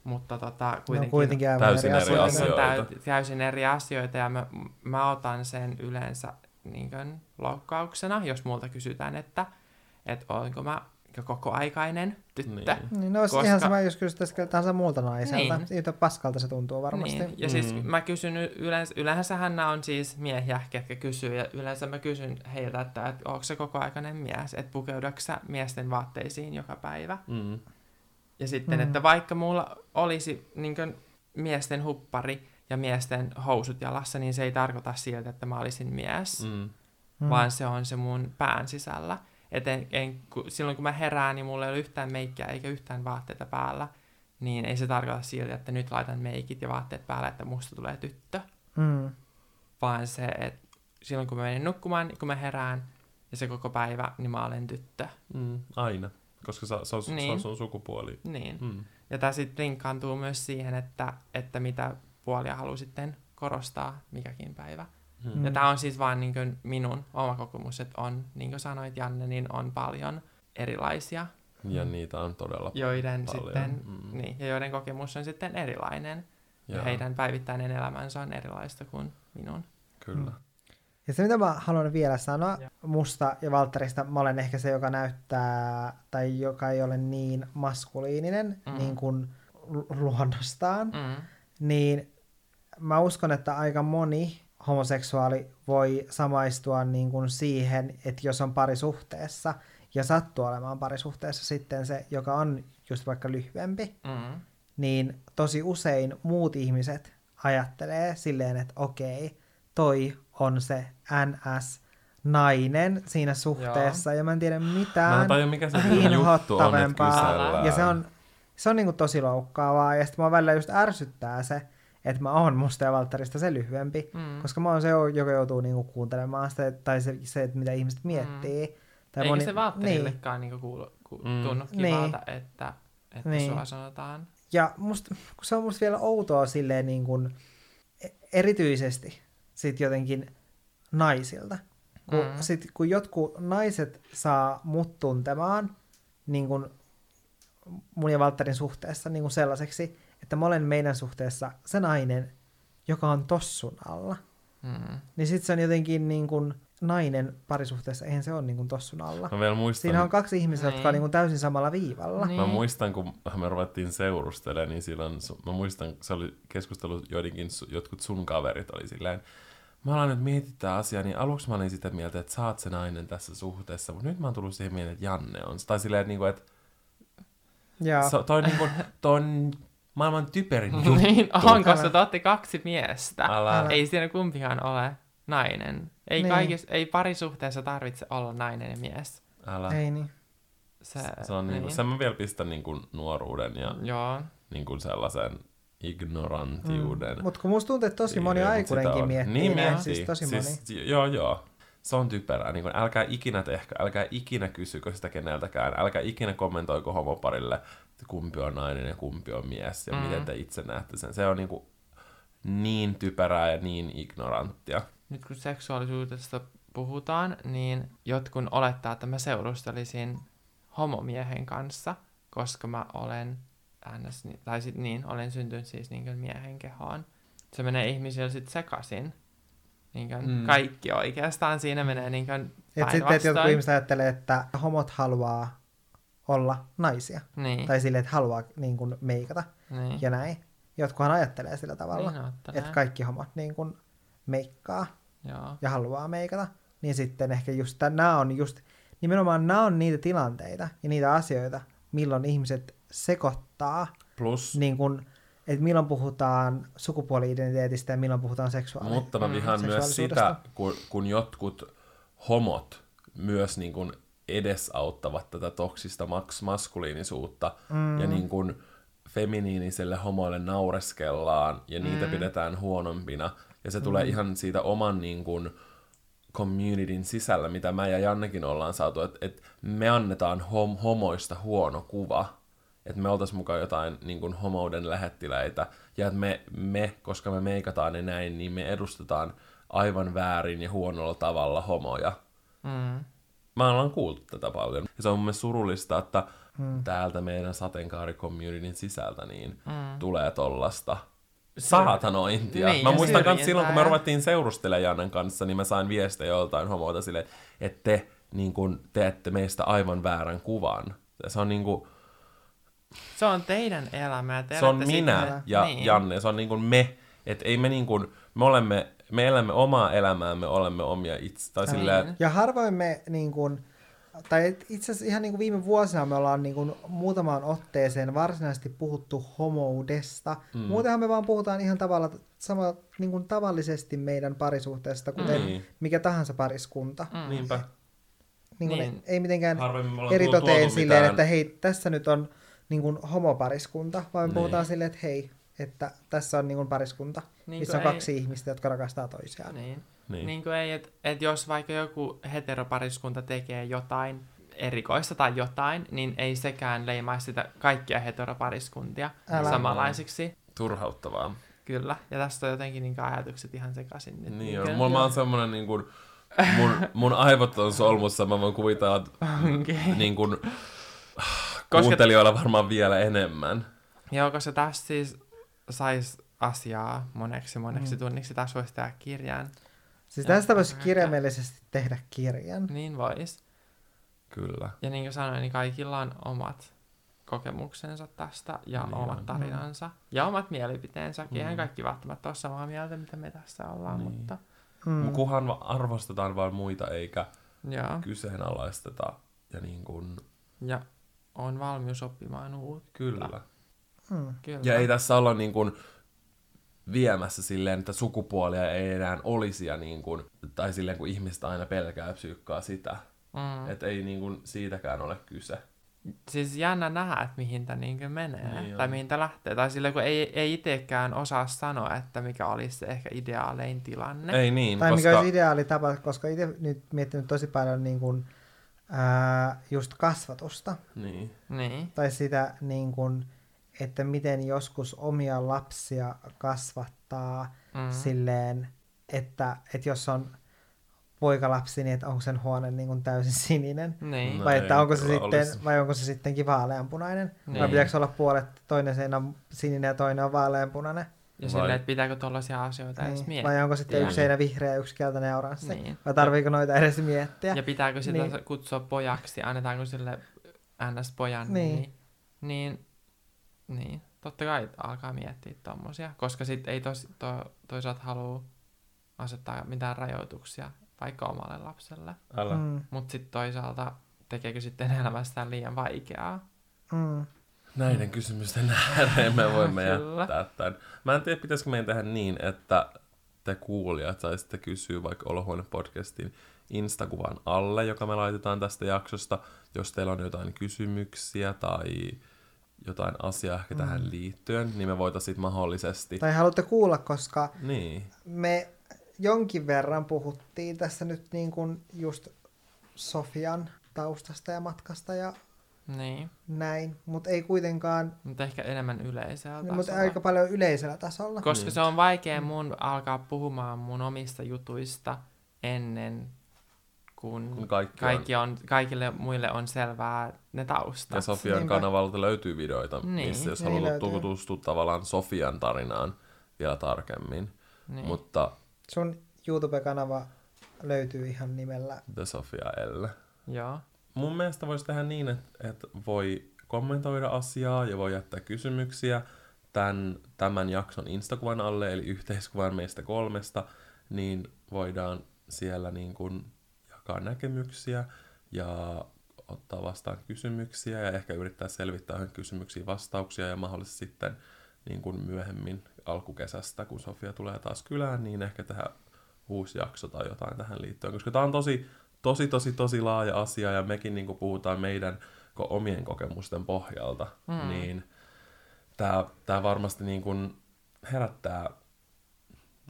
Mutta tota, kuitenkin, kuitenkin aivan Täysin eri asioita. kuitenkin täysin eri asioita ja mä, mä otan sen yleensä niin kuin, loukkauksena, jos multa kysytään, että, että olenko mä koko aikainen tyttö. Niin. Niin, no olisi Koska- ihan sama, jos kysyttäisiin tahansa muulta naiselta. Niin. Yhtä paskalta se tuntuu varmasti. Niin. Ja siis Mm. mä kysyn yleensä, yleensähän nämä on siis miehiä, ketkä kysyy, ja yleensä mä kysyn heiltä, että, että onko se koko aikainen mies, että pukeuduksä sä miesten vaatteisiin joka päivä. Mm. Ja sitten, Mm. että vaikka mulla olisi niin kuin, miesten huppari ja miesten housut jalassa, niin se ei tarkoita siltä, että mä olisin mies, mm. Mm. Mm. vaan se on se mun pään sisällä. Et en, en, ku, silloin kun mä herään, niin mulla ei ole yhtään meikkiä eikä yhtään vaatteita päällä, niin ei se tarkoita siltä, että nyt laitan meikit ja vaatteet päälle, että musta tulee tyttö, Mm. vaan se, että silloin kun mä menen nukkumaan, niin kun mä herään ja se koko päivä, niin mä olen tyttö. Mm. Aina. Koska se, se, on, se Niin. on sun sukupuoli. Niin. Mm. Ja tämä sitten linkkaantuu myös siihen, että, että mitä puolia haluaa sitten korostaa mikäkin päivä. Mm. Ja Mm. tämä on siis vaan niin kuin minun oma kokemus, että on, niin kuin sanoit Janne, niin on paljon erilaisia, Ja niitä on todella joiden paljon. sitten, Mm. niin, ja joiden kokemus on sitten erilainen. Ja Joo. heidän päivittäinen elämänsä on erilaista kuin minun. Kyllä. Ja se, mitä mä haluan vielä sanoa musta ja Valtterista, mä olen ehkä se, joka näyttää, tai joka ei ole niin maskuliininen mm. niin kuin lu- luonnostaan, Mm. Niin mä uskon, että aika moni homoseksuaali voi samaistua niin kuin siihen, että jos on parisuhteessa ja sattuu olemaan parisuhteessa sitten se, joka on just vaikka lyhyempi, Mm. niin tosi usein muut ihmiset ajattelee silleen, että okei, toi on se NS-nainen siinä suhteessa, ja mä en tiedä Mä mitään en tajua, mikä se juttu on. Ja se on, se on niinku tosi loukkaavaa, ja sitten mua välillä just ärsyttää se, että mä oon musta ja Valtterista se lyhyempi, Mm. koska mä oon se, joka joutuu niinku kuuntelemaan sitä, tai se, se että mitä ihmiset miettii. Tai Eikä moni- se Valtterillekaan niin. niinku kuulu, ku, Mm. tunnu Niin. kivalta, että, että Niin. sua sanotaan. Ja musta, kun se on musta vielä outoa silleen niin kuin, e- erityisesti sit jotenkin naisilta. Kun, Mm. mm. sit, kun jotkut naiset saa mut tuntemaan niin kuin mun ja Valtterin suhteessa niin kuin sellaiseksi, että mä olen meidän suhteessa se nainen, joka on tossun alla. Mm. Niin sit se on jotenkin niin kuin nainen parisuhteessa, eihän se ole niin kuin tossun alla. Mä vielä muistan, Siinä on kaksi ihmistä, jotka on Niin. niin kuin täysin samalla viivalla. Niin. Mä muistan, kun me ruvettiin seurustelemaan, niin silloin, su- mä muistan, se oli keskustelu joidenkin, su- jotkut sun kaverit oli silleen, mä alan nyt miettiä tätä asiaa, niin aluksi mä olin sitä mieltä, että sä oot se nainen tässä suhteessa, mutta nyt mä oon tullut siihen mieleen, että Janne on. Tai silleen, että, niinku, että Ja, se, toi, niinku, toi on maailman typerin juttu. Niin on, koska Älä. te olette kaksi miestä. Älä. Ei siinä kumpikaan ole nainen. Ei, Niin. kaikis, ei parisuhteessa tarvitse olla nainen ja mies. Älä. ei niin. Se, Se on niinku, niin. sen mä vielä pistän niinku nuoruuden ja Joo. niinku sellaisen ignorantiuden. Mm. Mutta kun musta tuntuu, että tosi moni aikuinenkin on. miettii Niin näin, miettii. siis tosi moni. siis, Joo, joo. Se on typerää. Niin kun, älkää ikinä tehkö, älkää ikinä kysykö sitä keneltäkään. Älkää ikinä kommentoiko homoparille, että kumpi on nainen ja kumpi on mies ja Mm. miten te itse näette sen. Se on niin, kuin, niin typerää ja niin ignoranttia. Nyt kun seksuaalisuudesta puhutaan, niin jotkun olettaa, että mä seurustelisin homomiehen kanssa, koska mä olen ns, tai sit niin, olen syntynyt siis niin miehen kehoon. Se menee ihmisillä sitten sekaisin. Niin mm. Mm. Kaikki oikeastaan siinä menee niin Et sitten, että jotkut ihmiset ajattelee, että homot haluaa olla naisia. Niin, Tai silleen, että haluaa niin kuin, meikata niin. ja näin. Jotkuhan ajattelee sillä tavalla, Niin että kaikki homot niin kuin, meikkaa Joo. ja haluaa meikata. Niin sitten ehkä just nämä on just, nimenomaan nämä on niitä tilanteita ja niitä asioita, milloin ihmiset sekoittaa Plus, niin kuin, että milloin puhutaan sukupuoli-identiteetistä ja milloin puhutaan seksuaali- mutta mä Mm, vihaan myös sitä, kun, kun jotkut homot myös niin kuin edesauttavat tätä toksista maks- maskuliinisuutta mm. ja niin kuin feminiiniselle homoille naureskellaan ja niitä Mm. pidetään huonompina. Ja se tulee ihan siitä oman niin kuin, communityn sisällä, mitä mä ja Jannekin ollaan saatu, että et me annetaan hom- homoista huono kuva, että me oltais mukaan jotain niin kuin homouden lähettiläitä, ja että me, me, koska me meikataan ne näin, niin me edustetaan aivan väärin ja huonolla tavalla homoja. Mm. Mä ollaan kuultu tätä paljon. Ja se on mun mielestä surullista, että hmm. täältä meidän sateenkaari-communityn sisältä niin Mm. tulee tollasta saatanointia. Niin, mä muistan syrjintää silloin, kun me ruvettiin seurustelemaan Jannen kanssa, niin mä sain viestejä joltain homoilta silleen, että te niin kun, teette meistä aivan väärän kuvan. Ja se on niin kuin, Se on teidän elämä. Te se on minä sitten- ja niin. Janne, se on niin kuin me. Että ei me niin kuin, me olemme, me elämme omaa elämäämme, olemme omia itse. Tai Niin. silleen, Ja harvoin me niin kuin, tai et- itse asiassa ihan niin kuin viime vuosina me ollaan niin kuin muutamaan otteeseen varsinaisesti puhuttu homoudesta. Mm. Muutenhan me vaan puhutaan ihan tavalla, sama, niin kuin tavallisesti meidän parisuhteesta, kuten Niin. mikä tahansa pariskunta. Mm. niinpä. Niin kuin Niin. Ei, ei mitenkään Harvemmin me ollaan eri tuotu toteen silleen, mitään- että hei, tässä nyt on niin kuin homopariskunta, vaan me Niin. puhutaan silleen, että hei, että tässä on niin kuin pariskunta, Niin missä on ei- kaksi ihmistä, jotka rakastaa toisiaan. Niin. Niin. Niin. niin kuin ei, että et jos vaikka joku heteropariskunta tekee jotain erikoista tai jotain, niin ei sekään leimaisi sitä kaikkia heteropariskuntia Älä. samanlaisiksi. Turhauttavaa. Kyllä. Ja tästä on jotenkin niin ajatukset ihan sekaisin nyt. Niin on. Kyllä. Mulla mä oon semmonen niin kuin, mun, mun aivot on solmussa, mä voin kuvitella, että Okei. niin kuin, Koska- kuuntelijoilla varmaan vielä enemmän. Joo, koska tässä siis sais asiaa moneksi moneksi Mm. tunniksi. Tässä voisi tehdä kirjan. Siis Ja tästä voisi kirjaimellisesti tehdä kirjan. Niin vois. Kyllä. Ja niin kuin sanoin, niin kaikilla on omat kokemuksensa tästä ja Niin omat on. tarinansa. Ja omat mielipiteensäkin. Eihän Mm. kaikki välttämättä ole samaa mieltä, mitä me tässä ollaan, Niin. mutta Mm. Kunhan va- arvostetaan vain muita eikä joo. kyseenalaisteta. Ja niin kuin, Ja on valmius oppimaan uutta. kyllä. Mm. Kyllä. Ja ei tässä olla niin kuin viemässä silleen, että sukupuolia ei enää olisi ja niin kuin, tai silleen kun ihmistä aina pelkää psyykkaa sitä. Mm. Että ei niin kuin siitäkään ole kyse. Siis jännä nähdä, että mihin tämä niinkö menee. Niin tai on. mihin tämä lähtee. Tai silleen, kun ei, ei itsekään osaa sanoa, että mikä olisi se ehkä ideaalein tilanne. Ei niin, Tai koska... mikä olisi ideaali tapa, koska itse nyt miettinyt tosi paljon niin kuin, ää, just kasvatusta. Niin. Niin. Tai sitä, niin kuin, että miten joskus omia lapsia kasvattaa Mm. silleen, että, että jos on poikalapsi, niin että onko sen huone niin kuin täysin sininen. Niin. No vai, että onko se sitten, olisi. vai onko se sittenkin vaaleanpunainen? Vai Niin. pitääkö olla puolet, toinen seinä on sininen ja toinen on vaaleanpunainen? Ja Vai- silleen, että pitääkö tollaisia asioita edes Niin. miettiä. Vai onko sitten Niin. yksi seinä vihreä ja yksi keltainen ja oranssi? Niin. Vai tarviiko noita edes miettiä? Ja pitääkö sitä Niin. kutsua pojaksi, annetaanko sille ns-pojan Niin. niin. niin, niin, totta kai alkaa miettiä tommosia, koska sit ei tos, to, toisaalta halua asettaa mitään rajoituksia vaikka omalle lapselle. Älä. Mm, Mutta sitten toisaalta tekeekö sitten elämästään liian vaikeaa? mm. Näiden kysymysten ääreen me voimme jättää tämän. Mä en tiedä, pitäisikö meidän tehdä niin, että te kuulijat saisitte kysyä vaikka Olohuone-podcastin Instakuvan alle, joka me laitetaan tästä jaksosta, jos teillä on jotain kysymyksiä tai jotain asiaa ehkä Mm. tähän liittyen, niin me voitaisiin mahdollisesti... Tai haluatte kuulla, koska Niin, me jonkin verran puhuttiin tässä nyt niin kuin just Sofian taustasta ja matkasta ja Niin, näin, mutta ei kuitenkaan, mutta ehkä enemmän yleisellä mutta tasolla. aika paljon yleisellä tasolla. Koska Niin. se on vaikea mun alkaa puhumaan mun omista jutuista ennen kuin kun kaikki, kaikki on... on, kaikille muille on selvää ne Ja taustat. Sofian Niinpä. kanavalta löytyy videoita, Niin, missä jos niin haluat tutustua tavallaan Sofian tarinaan vielä tarkemmin. niin. Mutta Sun YouTube-kanava löytyy ihan nimellä. The Sofia L. Joo. Mun mielestä voisi tehdä niin, että, että voi kommentoida asiaa ja voi jättää kysymyksiä tämän, tämän jakson Instakuvan alle, eli yhteiskuvan meistä kolmesta, niin voidaan siellä niin kuin jakaa näkemyksiä ja ottaa vastaan kysymyksiä ja ehkä yrittää selvittää johonkin kysymyksiin vastauksia ja mahdollisesti sitten niin kuin myöhemmin alkukesästä, kun Sofia tulee taas kylään, niin ehkä tehdä uusi jakso tai jotain tähän liittyen, koska tämä on tosi, tosi, tosi, tosi laaja asia ja mekin niin kuin puhutaan meidän ko- omien kokemusten pohjalta, Mm. mm. niin tämä, tämä varmasti niin kuin herättää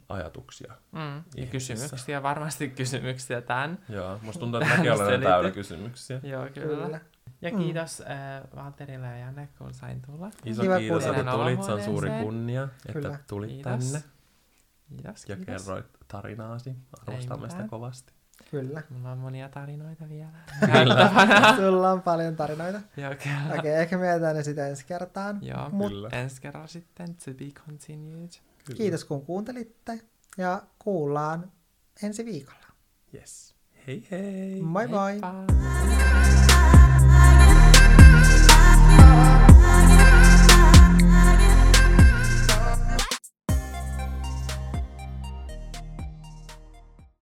ajatuksia. Mm. Ja Ihmisissä. kysymyksiä, varmasti kysymyksiä tämän. Joo, musta tuntuu, että mäkin olen täynnä kysymyksiä. Joo, kyllä. Kyllä. Ja Mm. kiitos äh, Valterille ja Janne, kun sain tulla. Iso Kiva kiitos, että tulit. Se on suuri kunnia, että Kyllä. tulit Kiitos. tänne Kiitos, ja kiitos. kerroit tarinaasi. Arvostamme sitä kovasti. Kyllä. Mulla on monia tarinoita vielä. Kyllä. Sulla on paljon tarinoita. Joo, kyllä. Okei, ehkä mietitään ne sitä ensi kertaan. Joo, Mut Kyllä. ensi kerralla sitten to be continued. Kyllä. kiitos kun kuuntelitte ja kuullaan ensi viikolla. Yes. Hei hei! Moi moi! Heippa!